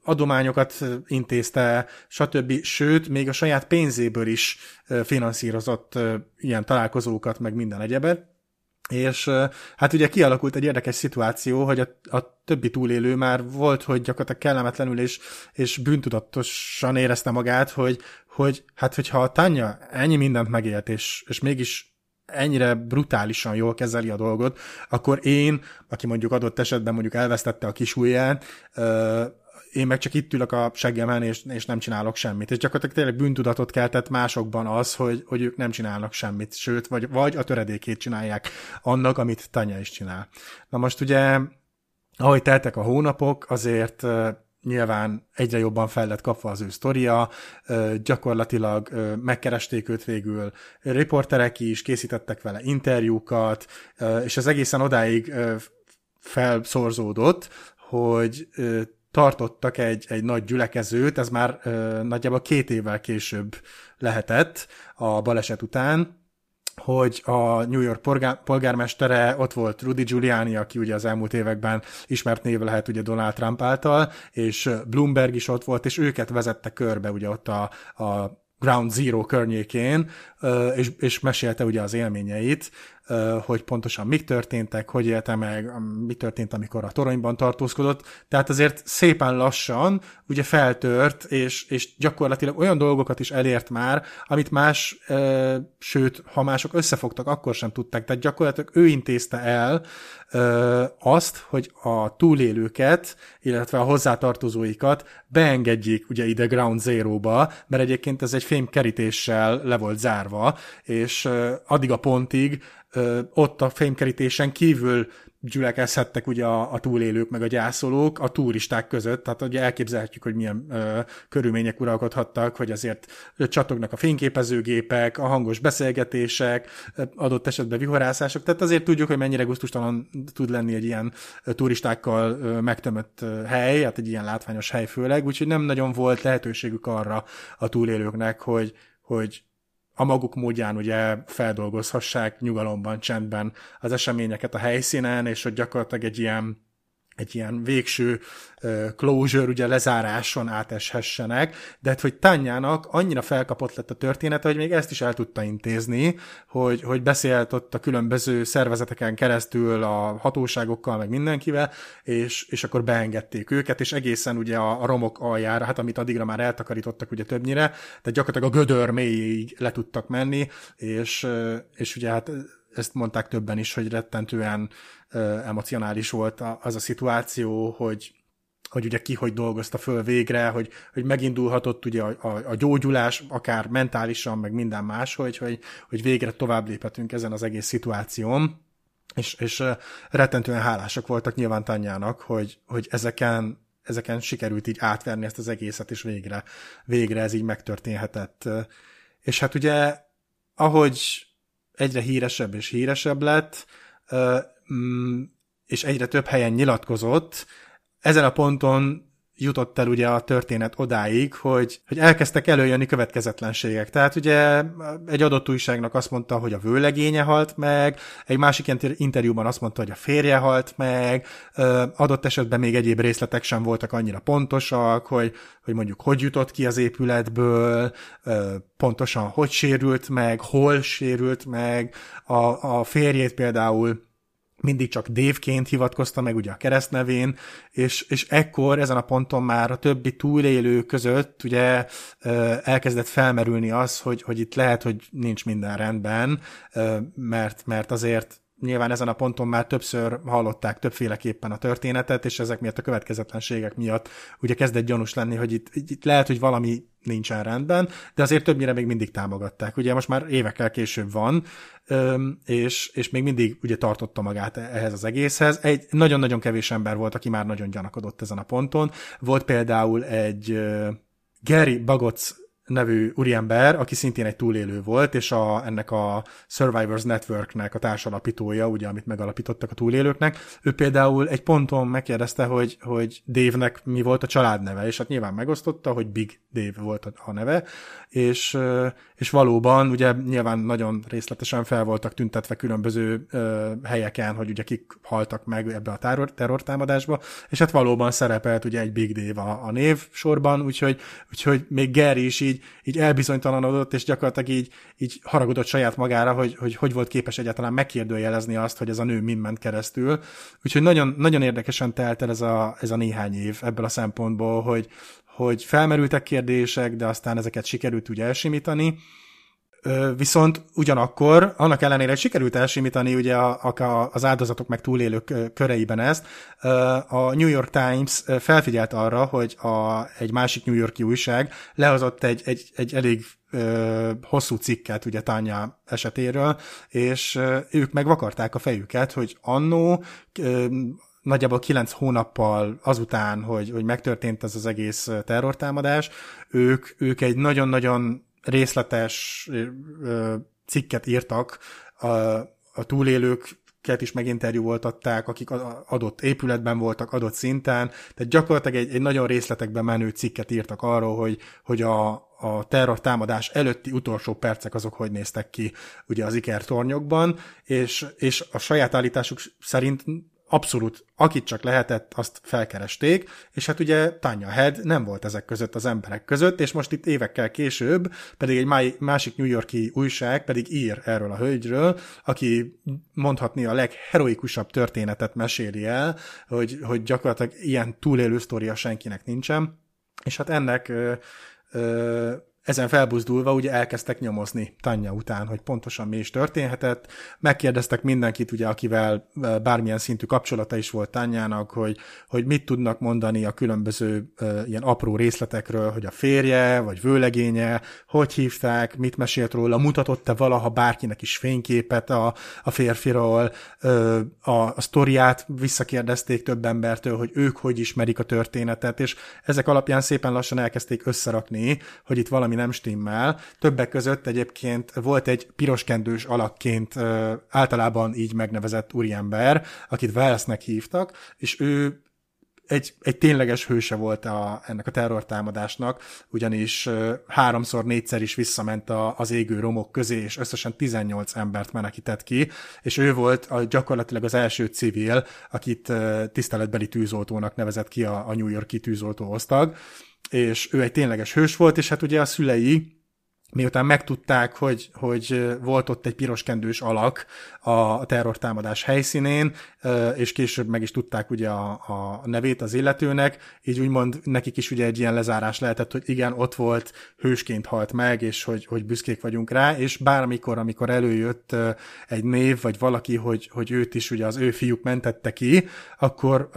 S2: adományokat intézte, stb. Sőt, még a saját pénzéből is finanszírozott ilyen találkozókat, meg minden egyebet. És hát ugye kialakult egy érdekes szituáció, hogy a, a többi túlélő már volt, hogy gyakorlatilag kellemetlenül és, és bűntudatosan érezte magát, hogy, hogy hát hogyha a Tanya ennyi mindent megélt, és, és mégis ennyire brutálisan jól kezeli a dolgot, akkor én, aki mondjuk adott esetben mondjuk elvesztette a kis ujját, én meg csak itt ülök a seggemen, és, és nem csinálok semmit. És gyakorlatilag tényleg bűntudatot keltett másokban az, hogy, hogy ők nem csinálnak semmit, sőt, vagy, vagy a töredékét csinálják annak, amit Tanya is csinál. Na most ugye, ahogy teltek a hónapok, azért nyilván egyre jobban fel lett kapva az ő sztoria, gyakorlatilag megkeresték őt végül riporterek is, készítettek vele interjúkat, és az egészen odáig felszorzódott, hogy tartottak egy, egy nagy gyülekezőt, ez már ö, nagyjából két évvel később lehetett a baleset után, hogy a New York polgár, polgármestere, ott volt Rudy Giuliani, aki ugye az elmúlt években ismert név lehet ugye Donald Trump által, és Bloomberg is ott volt, és őket vezette körbe ugye ott a, a Ground Zero környékén, és, és mesélte ugye az élményeit, hogy pontosan mik történtek, hogy élte meg, mi történt, amikor a toronyban tartózkodott. Tehát azért szépen lassan ugye feltört, és, és gyakorlatilag olyan dolgokat is elért már, amit más, sőt, ha mások összefogtak, akkor sem tudták. Tehát gyakorlatilag ő intézte el azt, hogy a túlélőket, illetve a hozzátartozóikat beengedjék ugye ide Ground Zero-ba, mert egyébként ez egy fémkerítéssel le volt zárva, és addig a pontig ott a fémkerítésen kívül gyülekezhettek ugye a, a túlélők meg a gyászolók a turisták között, tehát ugye elképzelhetjük, hogy milyen ö, körülmények uralkodhattak, hogy azért csatognak a fényképezőgépek, a hangos beszélgetések, adott esetben vihorászások, tehát azért tudjuk, hogy mennyire gusztustalan tud lenni egy ilyen turistákkal ö, megtömött hely, hát egy ilyen látványos hely főleg, úgyhogy nem nagyon volt lehetőségük arra a túlélőknek, hogy, hogy a maguk módján ugye feldolgozhassák nyugalomban, csendben az eseményeket a helyszínen, és hogy gyakorlatilag egy ilyen egy ilyen végső closure, ugye lezáráson áteshessenek, de hát, hogy Tanyának annyira felkapott lett a története, hogy még ezt is el tudta intézni, hogy, hogy beszélt ott a különböző szervezeteken keresztül a hatóságokkal, meg mindenkivel, és, és akkor beengedték őket, és egészen ugye a, a romok aljára, hát amit addigra már eltakarítottak ugye többnyire, tehát gyakorlatilag a gödör mélyéig le tudtak menni, és, és ugye hát ezt mondták többen is, hogy rettentően emocionális volt az a szituáció, hogy, hogy ugye ki hogy dolgozta föl végre, hogy, hogy megindulhatott ugye a, a, a gyógyulás, akár mentálisan, meg minden más, hogy, hogy, hogy végre tovább léphetünk ezen az egész szituáción. És, és rettentően hálásak voltak nyilván Tanyának, hogy, hogy ezeken, ezeken sikerült így átverni ezt az egészet, és végre, végre ez így megtörténhetett. És hát ugye, ahogy egyre híresebb és híresebb lett, mm, és egyre több helyen nyilatkozott. Ezen a ponton jutott el ugye a történet odáig, hogy, hogy elkezdtek előjönni következetlenségek. Tehát ugye egy adott újságnak azt mondta, hogy a vőlegénye halt meg, egy másik interjúban azt mondta, hogy a férje halt meg, adott esetben még egyéb részletek sem voltak annyira pontosak, hogy, hogy mondjuk hogy jutott ki az épületből, pontosan hogy sérült meg, hol sérült meg, a, a férjét például mindig csak Dévként hivatkozta meg ugye a keresztnevén, és, és ekkor ezen a ponton már a többi túlélő között ugye elkezdett felmerülni az, hogy, hogy itt lehet, hogy nincs minden rendben, mert, mert azért nyilván ezen a ponton már többször hallották többféleképpen a történetet, és ezek miatt a következetlenségek miatt ugye kezdett gyanús lenni, hogy itt, itt lehet, hogy valami nincsen rendben, de azért többnyire még mindig támogatták. Ugye most már évekkel később van, és, és még mindig ugye tartotta magát ehhez az egészhez. Egy nagyon-nagyon kevés ember volt, aki már nagyon gyanakodott ezen a ponton. Volt például egy Gary Bagots nevű úriember, aki szintén egy túlélő volt, és a, ennek a Survivors Networknek a társalapítója, ugye, amit megalapítottak a túlélőknek, ő például egy ponton megkérdezte, hogy, hogy Dave-nek mi volt a családneve, és hát nyilván megosztotta, hogy Big Dave volt a neve, és, és valóban ugye nyilván nagyon részletesen fel voltak tüntetve különböző helyeken, hogy ugye kik haltak meg ebbe a terror, terrortámadásba, és hát valóban szerepelt ugye egy Big Dave a, a név sorban, úgyhogy, úgyhogy még Gary is így, így elbizonytalanodott, és gyakorlatilag így, így haragudott saját magára, hogy, hogy hogy volt képes egyáltalán megkérdőjelezni azt, hogy ez a nő mind ment keresztül. Úgyhogy nagyon, nagyon érdekesen telt el ez a, ez a néhány év ebből a szempontból, hogy, hogy felmerültek kérdések, de aztán ezeket sikerült úgy elsimítani. Viszont ugyanakkor, annak ellenére, sikerült elsimítani ugye a, a, az áldozatok meg túlélők köreiben ezt, a New York Times felfigyelt arra, hogy a, egy másik New Yorki újság lehozott egy, egy, egy elég ö, hosszú cikket ugye Tanya esetéről, és ők meg vakarták a fejüket, hogy annó nagyjából kilenc hónappal azután, hogy, hogy megtörtént ez az egész terrortámadás, ők, ők egy nagyon-nagyon részletes cikket írtak. A, a túlélők is meginterjúvoltatták, akik adott épületben voltak, adott szinten, tehát gyakorlatilag egy, egy nagyon részletekben menő cikket írtak arról, hogy, hogy a, a terror támadás előtti utolsó percek azok hogy néztek ki ugye az Iker tornyokban, és, és a saját állításuk szerint abszolút, akit csak lehetett, azt felkeresték, és hát ugye Tanya Head nem volt ezek között az emberek között, és most itt évekkel később pedig egy másik New Yorki újság pedig ír erről a hölgyről, aki mondhatni a legheroikusabb történetet meséli el, hogy, hogy gyakorlatilag ilyen túlélő sztoria senkinek nincsen, és hát ennek ezen felbuzdulva ugye elkezdtek nyomozni Tanya után, hogy pontosan mi is történhetett. Megkérdeztek mindenkit, ugye, akivel bármilyen szintű kapcsolata is volt Tanyának, hogy, hogy mit tudnak mondani a különböző uh, ilyen apró részletekről, hogy a férje, vagy vőlegénye, hogy hívták, mit mesélt róla, mutatott-e valaha bárkinek is fényképet a, a férfiról, uh, a, a sztoriát visszakérdezték több embertől, hogy ők hogy ismerik a történetet, és ezek alapján szépen lassan elkezdték összerakni, hogy itt valami nem stimmel. Többek között egyébként volt egy piroskendős alakként általában így megnevezett úriember, akit Wellsnek hívtak, és ő egy, egy tényleges hőse volt a, ennek a terrortámadásnak, ugyanis háromszor, négyszer is visszament a, az égő romok közé, és összesen 18 embert menekített ki, és ő volt a, gyakorlatilag az első civil, akit tiszteletbeli tűzoltónak nevezett ki a, a New Yorki tűzoltó osztag, és ő egy tényleges hős volt, és hát ugye a szülei miután megtudták, hogy, hogy volt ott egy piroskendős alak a terrortámadás helyszínén, és később meg is tudták ugye a, a nevét az illetőnek, így úgymond nekik is ugye egy ilyen lezárás lehetett, hogy igen, ott volt, hősként halt meg, és hogy, hogy büszkék vagyunk rá, és bármikor, amikor előjött egy név, vagy valaki, hogy, hogy őt is ugye az ő fiúk mentette ki, akkor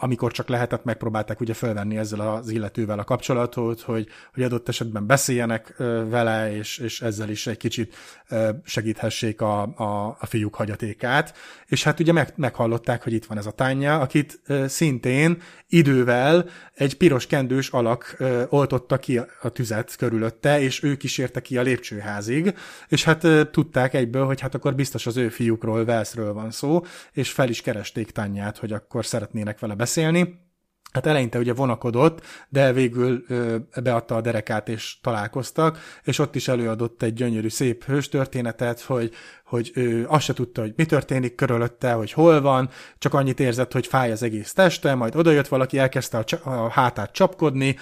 S2: amikor csak lehetett, megpróbálták ugye felvenni ezzel az illetővel a kapcsolatot, hogy, hogy adott esetben beszéljenek vele, és, és ezzel is egy kicsit segíthessék a, a, a fiúk hagyatékát. És hát ugye meg, meghallották, hogy itt van ez a tánya, akit szintén idővel egy piros kendős alak oltotta ki a tüzet körülötte, és ő kísérte ki a lépcsőházig, és hát tudták egyből, hogy hát akkor biztos az ő fiúkról, Velszről van szó, és fel is keresték tányát, hogy akkor szeretnének vele beszélni. Hát eleinte ugye vonakodott, de végül ö, beadta a derekát, és találkoztak, és ott is előadott egy gyönyörű, szép hős történetet, hogy, hogy ő azt se tudta, hogy mi történik körülötte, hogy hol van, csak annyit érzett, hogy fáj az egész teste, majd odajött valaki, elkezdte a, a hátát csapkodni,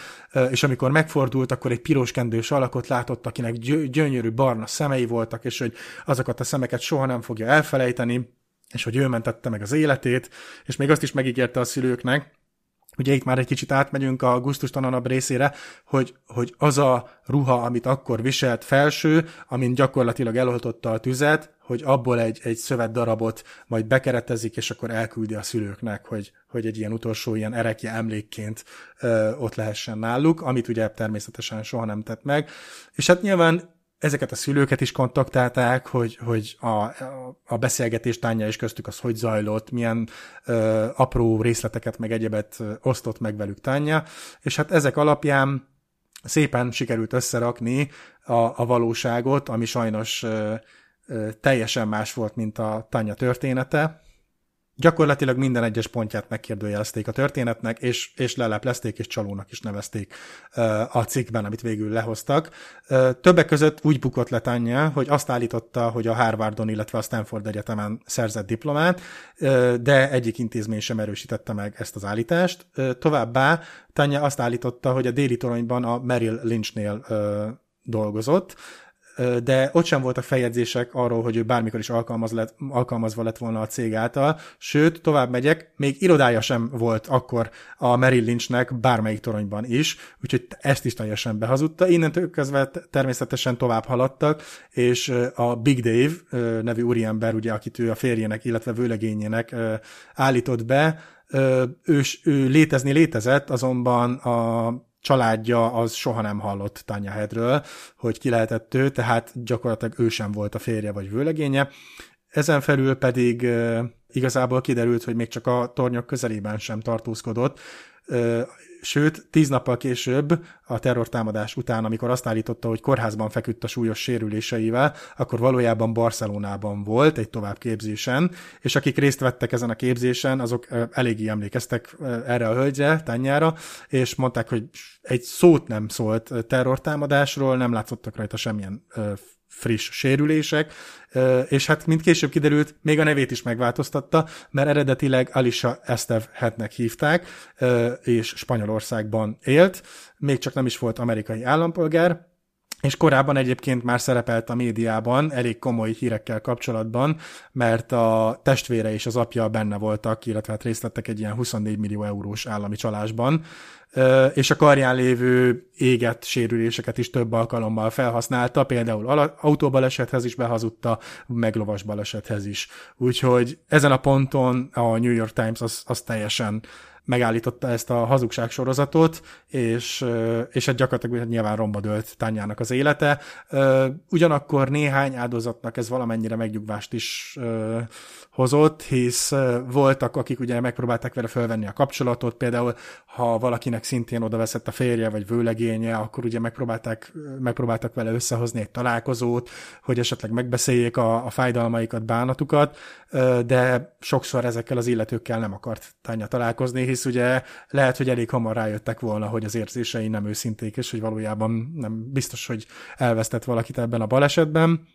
S2: és amikor megfordult, akkor egy piros kendős alakot látott, akinek gyönyörű barna szemei voltak, és hogy azokat a szemeket soha nem fogja elfelejteni, és hogy ő mentette meg az életét, és még azt is megígérte a szülőknek, ugye itt már egy kicsit átmegyünk a gusztustalanabb részére, hogy, hogy az a ruha, amit akkor viselt felső, amin gyakorlatilag eloltotta a tüzet, hogy abból egy, egy szövet darabot majd bekeretezik, és akkor elküldi a szülőknek, hogy, hogy egy ilyen utolsó ilyen erekje emlékként ö, ott lehessen náluk, amit ugye természetesen soha nem tett meg. És hát nyilván ezeket a szülőket is kontaktálták, hogy, hogy a, a beszélgetés tánja is köztük az hogy zajlott, milyen ö, apró részleteket meg egyebet osztott meg velük tánja, és hát ezek alapján szépen sikerült összerakni a, a valóságot, ami sajnos ö, ö, teljesen más volt, mint a tanya története, Gyakorlatilag minden egyes pontját megkérdőjelezték a történetnek, és, és leleplezték, és csalónak is nevezték a cikkben, amit végül lehoztak. Többek között úgy bukott le Tanya, hogy azt állította, hogy a Harvardon, illetve a Stanford Egyetemen szerzett diplomát, de egyik intézmény sem erősítette meg ezt az állítást. Továbbá Tanya azt állította, hogy a déli toronyban a Merrill Lynchnél dolgozott, de ott sem voltak feljegyzések arról, hogy ő bármikor is alkalmaz lett, alkalmazva lett volna a cég által, sőt, tovább megyek, még irodája sem volt akkor a Merrill Lynchnek bármelyik toronyban is, úgyhogy ezt is teljesen behazudta. Innentől kezdve természetesen tovább haladtak, és a Big Dave nevű úriember, ugye, akit ő a férjének, illetve vőlegényének állított be, ő, ő létezni létezett, azonban a családja az soha nem hallott Tanya Headről, hogy ki lehetett ő, tehát gyakorlatilag ő sem volt a férje vagy vőlegénye. Ezen felül pedig igazából kiderült, hogy még csak a tornyok közelében sem tartózkodott, Sőt, tíz nappal később, a terrortámadás után, amikor azt állította, hogy kórházban feküdt a súlyos sérüléseivel, akkor valójában Barcelonában volt egy továbbképzésen, és akik részt vettek ezen a képzésen, azok eléggé emlékeztek erre a hölgyre, tányára, és mondták, hogy egy szót nem szólt terrortámadásról, nem látszottak rajta semmilyen friss sérülések, és hát mint később kiderült, még a nevét is megváltoztatta, mert eredetileg Alisha Estevhetnek hívták, és Spanyolországban élt, még csak nem is volt amerikai állampolgár, és korábban egyébként már szerepelt a médiában elég komoly hírekkel kapcsolatban, mert a testvére és az apja benne voltak, illetve hát részt vettek egy ilyen 24 millió eurós állami csalásban, és a karján lévő égett sérüléseket is több alkalommal felhasználta, például autóbalesethez is behazudta, meg lovas balesethez is. Úgyhogy ezen a ponton a New York Times az, az teljesen megállította ezt a hazugság sorozatot, és, és hát gyakorlatilag nyilván romba dölt Tányának az élete. Ugyanakkor néhány áldozatnak ez valamennyire megnyugvást is hozott, hisz voltak, akik ugye megpróbálták vele fölvenni a kapcsolatot, például ha valakinek szintén oda veszett a férje vagy vőlegénye, akkor ugye megpróbálták, megpróbáltak vele összehozni egy találkozót, hogy esetleg megbeszéljék a, a fájdalmaikat, bánatukat, de sokszor ezekkel az illetőkkel nem akart Tánya találkozni, hisz ugye lehet, hogy elég hamar rájöttek volna, hogy az érzései nem őszinték, és hogy valójában nem biztos, hogy elvesztett valakit ebben a balesetben.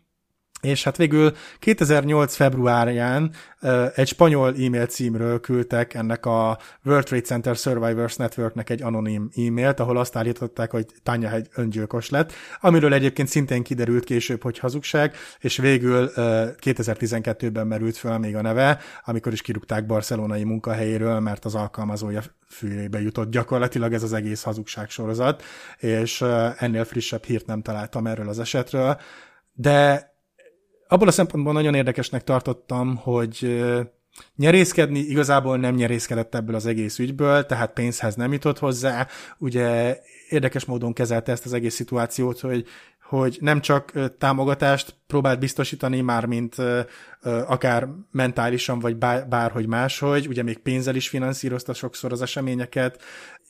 S2: És hát végül 2008. februárján egy spanyol e-mail címről küldtek ennek a World Trade Center Survivors Networknek egy anonim e-mailt, ahol azt állították, hogy Tanya egy öngyilkos lett, amiről egyébként szintén kiderült később, hogy hazugság, és végül 2012-ben merült föl még a neve, amikor is kirúgták barcelonai munkahelyéről, mert az alkalmazója fűrébe jutott gyakorlatilag ez az egész hazugság sorozat, és ennél frissebb hírt nem találtam erről az esetről, de abból a szempontból nagyon érdekesnek tartottam, hogy nyerészkedni igazából nem nyerészkedett ebből az egész ügyből, tehát pénzhez nem jutott hozzá. Ugye érdekes módon kezelte ezt az egész szituációt, hogy hogy nem csak támogatást próbált biztosítani, már mint akár mentálisan, vagy bárhogy máshogy, ugye még pénzzel is finanszírozta sokszor az eseményeket,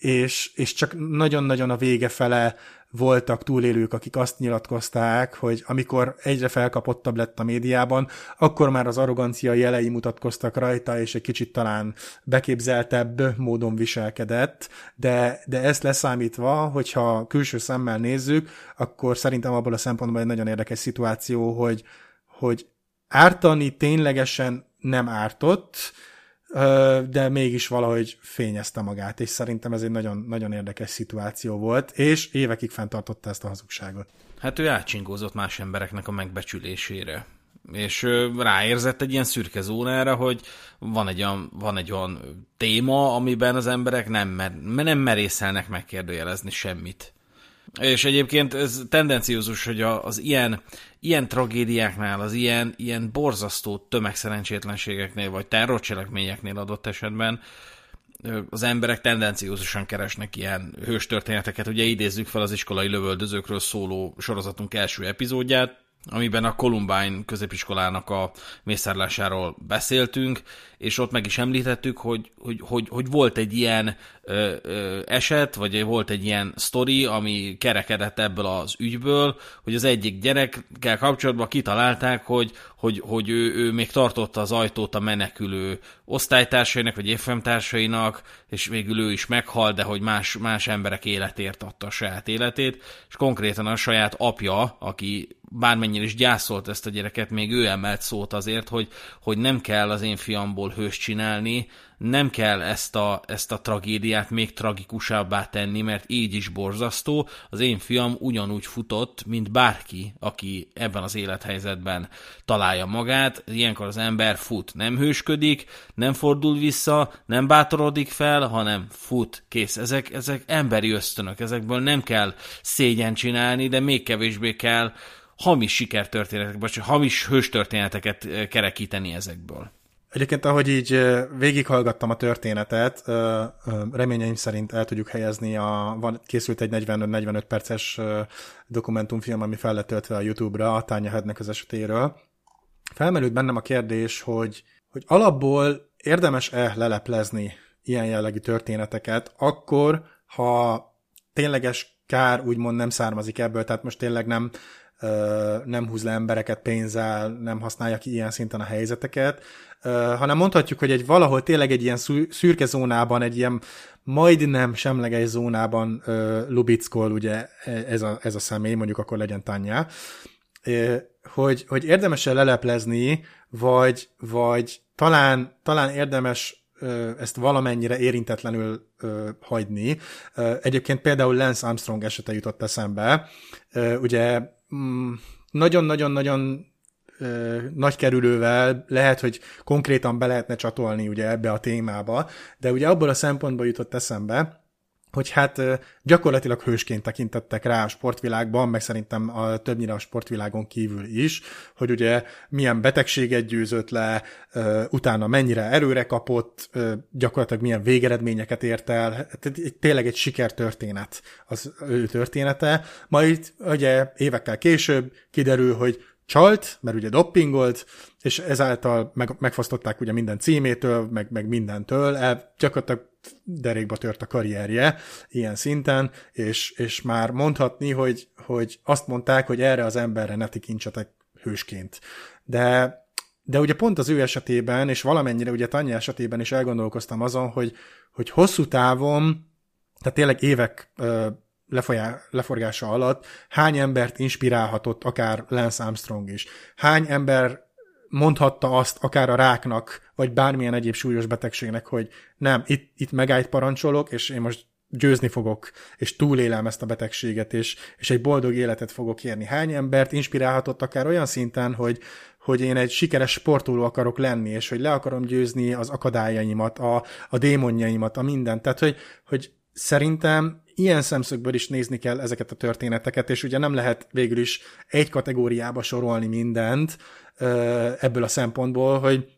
S2: és, és csak nagyon-nagyon a vége fele voltak túlélők, akik azt nyilatkozták, hogy amikor egyre felkapottabb lett a médiában, akkor már az arrogancia jelei mutatkoztak rajta, és egy kicsit talán beképzeltebb módon viselkedett, de, de ezt leszámítva, hogyha külső szemmel nézzük, akkor szerintem abból a szempontból egy nagyon érdekes szituáció, hogy, hogy ártani ténylegesen nem ártott, de mégis valahogy fényezte magát, és szerintem ez egy nagyon, nagyon érdekes szituáció volt, és évekig fenntartotta ezt a hazugságot.
S1: Hát ő átcsingózott más embereknek a megbecsülésére és ráérzett egy ilyen szürke zónára, hogy van egy olyan, van egy olyan téma, amiben az emberek nem, mer, nem merészelnek megkérdőjelezni semmit. És egyébként ez tendenciózus, hogy az ilyen, ilyen tragédiáknál, az ilyen, ilyen borzasztó tömegszerencsétlenségeknél, vagy terrorcselekményeknél adott esetben az emberek tendenciózusan keresnek ilyen hőstörténeteket. Ugye idézzük fel az iskolai lövöldözőkről szóló sorozatunk első epizódját, amiben a Columbine középiskolának a mészárlásáról beszéltünk, és ott meg is említettük, hogy, hogy, hogy, hogy volt egy ilyen ö, ö, eset, vagy volt egy ilyen sztori, ami kerekedett ebből az ügyből, hogy az egyik gyerekkel kapcsolatban kitalálták, hogy, hogy, hogy ő, ő még tartotta az ajtót a menekülő osztálytársainak, vagy évfemtársainak, és végül ő is meghalt, de hogy más, más emberek életért adta a saját életét, és konkrétan a saját apja, aki bármennyire is gyászolt ezt a gyereket, még ő emelt szót azért, hogy, hogy nem kell az én fiamból hős csinálni, nem kell ezt a, ezt a tragédiát még tragikusabbá tenni, mert így is borzasztó. Az én fiam ugyanúgy futott, mint bárki, aki ebben az élethelyzetben találja magát. Ilyenkor az ember fut, nem hősködik, nem fordul vissza, nem bátorodik fel, hanem fut, kész. Ezek, ezek emberi ösztönök, ezekből nem kell szégyen csinálni, de még kevésbé kell hamis sikertörténeteket, vagy hamis hőstörténeteket kerekíteni ezekből.
S2: Egyébként, ahogy így végighallgattam a történetet, reményeim szerint el tudjuk helyezni, a, van, készült egy 45-45 perces dokumentumfilm, ami fel lett töltve a YouTube-ra a Tánya Hednek az esetéről. Felmerült bennem a kérdés, hogy, hogy alapból érdemes-e leleplezni ilyen jellegű történeteket, akkor, ha tényleges kár úgymond nem származik ebből, tehát most tényleg nem nem húz le embereket pénzzel, nem használja ki ilyen szinten a helyzeteket, hanem mondhatjuk, hogy egy valahol tényleg egy ilyen szürke zónában, egy ilyen majdnem semleges zónában lubickol ugye e, ez a, ez a személy, mondjuk akkor legyen Tanya, hogy, hogy érdemes-e leleplezni, vagy, vagy talán, talán érdemes ezt valamennyire érintetlenül hagyni. Egyébként például Lance Armstrong esete jutott eszembe. Ugye mm, nagyon-nagyon-nagyon nagy kerülővel lehet, hogy konkrétan be lehetne csatolni ugye ebbe a témába, de ugye abból a szempontból jutott eszembe, hogy hát gyakorlatilag hősként tekintettek rá a sportvilágban, meg szerintem a, többnyire a sportvilágon kívül is, hogy ugye milyen betegséget győzött le, utána mennyire erőre kapott, gyakorlatilag milyen végeredményeket ért el, tényleg egy sikertörténet az ő története. Majd ugye évekkel később kiderül, hogy csalt, mert ugye doppingolt, és ezáltal meg, megfosztották ugye minden címétől, meg, meg mindentől, el, gyakorlatilag derékba tört a karrierje ilyen szinten, és, és már mondhatni, hogy, hogy azt mondták, hogy erre az emberre ne tekincsetek hősként. De, de ugye pont az ő esetében, és valamennyire ugye Tanya esetében is elgondolkoztam azon, hogy, hogy hosszú távon, tehát tényleg évek lefolyá, leforgása alatt hány embert inspirálhatott akár Lance Armstrong is. Hány ember mondhatta azt akár a ráknak, vagy bármilyen egyéb súlyos betegségnek, hogy nem, itt, itt megállt parancsolok, és én most győzni fogok, és túlélem ezt a betegséget, és, és egy boldog életet fogok érni. Hány embert inspirálhatott akár olyan szinten, hogy, hogy én egy sikeres sportoló akarok lenni, és hogy le akarom győzni az akadályaimat, a, a démonjaimat, a mindent. Tehát, hogy, hogy szerintem ilyen szemszögből is nézni kell ezeket a történeteket, és ugye nem lehet végül is egy kategóriába sorolni mindent ebből a szempontból, hogy,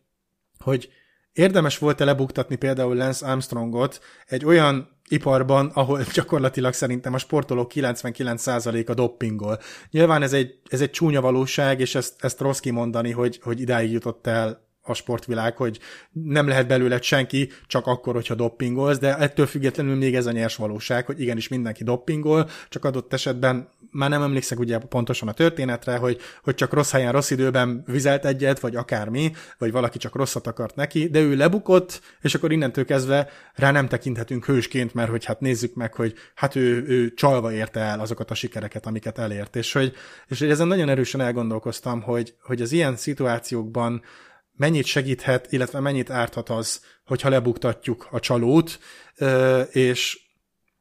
S2: hogy érdemes volt-e lebuktatni például Lance Armstrongot egy olyan iparban, ahol gyakorlatilag szerintem a sportolók 99%-a doppingol. Nyilván ez egy, ez egy csúnya valóság, és ezt, ezt rossz kimondani, hogy, hogy idáig jutott el a sportvilág, hogy nem lehet belőle senki, csak akkor, hogyha doppingolsz, de ettől függetlenül még ez a nyers valóság, hogy igenis mindenki doppingol, csak adott esetben már nem emlékszek ugye pontosan a történetre, hogy, hogy csak rossz helyen, rossz időben vizelt egyet, vagy akármi, vagy valaki csak rosszat akart neki, de ő lebukott, és akkor innentől kezdve rá nem tekinthetünk hősként, mert hogy hát nézzük meg, hogy hát ő, ő csalva érte el azokat a sikereket, amiket elért, és hogy, és hogy ezen nagyon erősen elgondolkoztam, hogy, hogy az ilyen szituációkban mennyit segíthet, illetve mennyit árthat az, hogyha lebuktatjuk a csalót, és,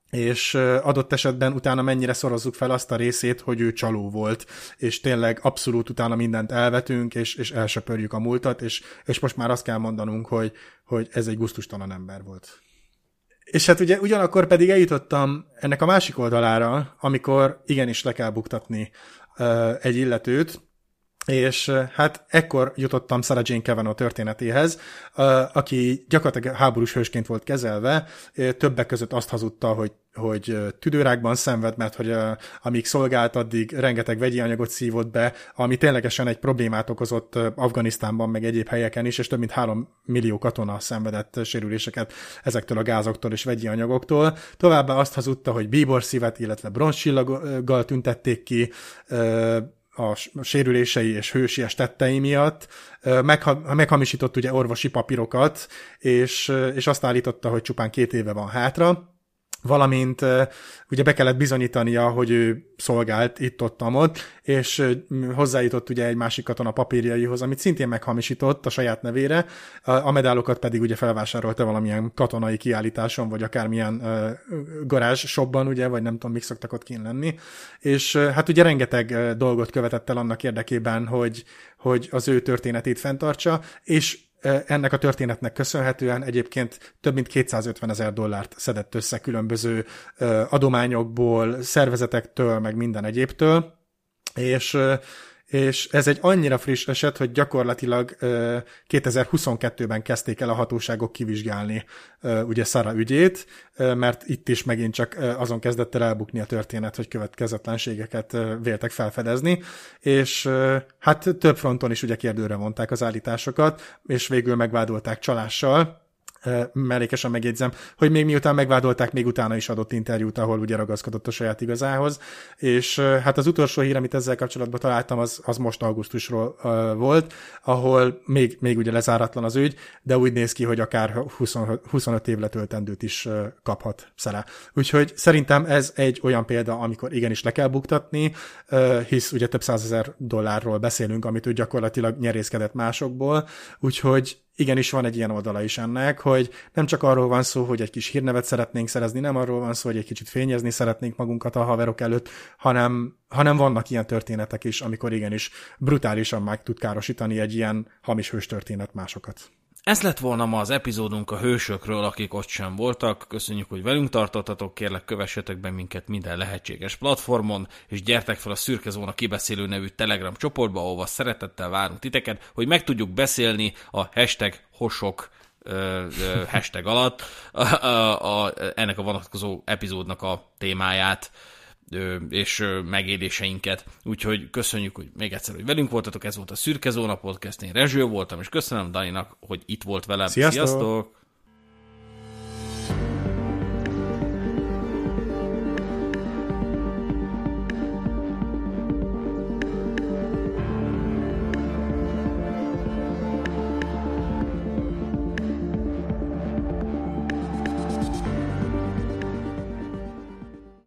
S2: és adott esetben utána mennyire szorozzuk fel azt a részét, hogy ő csaló volt, és tényleg abszolút utána mindent elvetünk, és, és elsöpörjük a múltat, és, és most már azt kell mondanunk, hogy, hogy ez egy guztustalan ember volt. És hát ugye ugyanakkor pedig eljutottam ennek a másik oldalára, amikor igenis le kell buktatni egy illetőt, és hát ekkor jutottam Sarah Jane Kavanaugh történetéhez, aki gyakorlatilag háborús hősként volt kezelve, többek között azt hazudta, hogy, hogy tüdőrákban szenved, mert hogy amíg szolgált, addig rengeteg vegyi anyagot szívott be, ami ténylegesen egy problémát okozott Afganisztánban, meg egyéb helyeken is, és több mint három millió katona szenvedett sérüléseket ezektől a gázoktól és vegyi anyagoktól. Továbbá azt hazudta, hogy bíbor szívet, illetve bronzsillaggal tüntették ki, a sérülései és hősies tettei miatt megha- meghamisított ugye orvosi papírokat, és, és azt állította, hogy csupán két éve van hátra, valamint ugye be kellett bizonyítania, hogy ő szolgált itt-ott, ott, és hozzájutott ugye egy másik katona papírjaihoz, amit szintén meghamisított a saját nevére, a medálokat pedig ugye felvásárolta valamilyen katonai kiállításon, vagy akármilyen garázs shopban, ugye, vagy nem tudom, mik szoktak ott kint lenni, és hát ugye rengeteg dolgot követett el annak érdekében, hogy, hogy az ő történetét fenntartsa, és ennek a történetnek köszönhetően egyébként több mint 250 ezer dollárt szedett össze különböző adományokból, szervezetektől, meg minden egyébtől, és és ez egy annyira friss eset, hogy gyakorlatilag 2022-ben kezdték el a hatóságok kivizsgálni ugye Szara ügyét, mert itt is megint csak azon kezdett el elbukni a történet, hogy következetlenségeket véltek felfedezni, és hát több fronton is ugye kérdőre vonták az állításokat, és végül megvádolták csalással, mellékesen megjegyzem, hogy még miután megvádolták, még utána is adott interjút, ahol ugye ragaszkodott a saját igazához, és hát az utolsó hír, amit ezzel kapcsolatban találtam, az, az most augusztusról volt, ahol még, még ugye lezáratlan az ügy, de úgy néz ki, hogy akár 20, 25 év letöltendőt is kaphat szere. Úgyhogy szerintem ez egy olyan példa, amikor igenis le kell buktatni, hisz ugye több százezer dollárról beszélünk, amit ő gyakorlatilag nyerészkedett másokból, úgyhogy igenis van egy ilyen oldala is ennek, hogy nem csak arról van szó, hogy egy kis hírnevet szeretnénk szerezni, nem arról van szó, hogy egy kicsit fényezni szeretnénk magunkat a haverok előtt, hanem, hanem vannak ilyen történetek is, amikor igenis brutálisan meg tud károsítani egy ilyen hamis hős történet másokat.
S1: Ez lett volna ma az epizódunk a hősökről, akik ott sem voltak. Köszönjük, hogy velünk tartottatok, kérlek kövessetek be minket minden lehetséges platformon, és gyertek fel a Szürke Zóna kibeszélő nevű Telegram csoportba, ahova szeretettel várunk titeket, hogy meg tudjuk beszélni a hashtag hosok hashtag alatt a, a, a, ennek a vonatkozó epizódnak a témáját és megéléseinket. Úgyhogy köszönjük, hogy még egyszer, hogy velünk voltatok. Ez volt a Szürke Zóna Podcast. Én Rezső voltam, és köszönöm Daninak, hogy itt volt velem.
S2: Sziasztok! Sziasztok!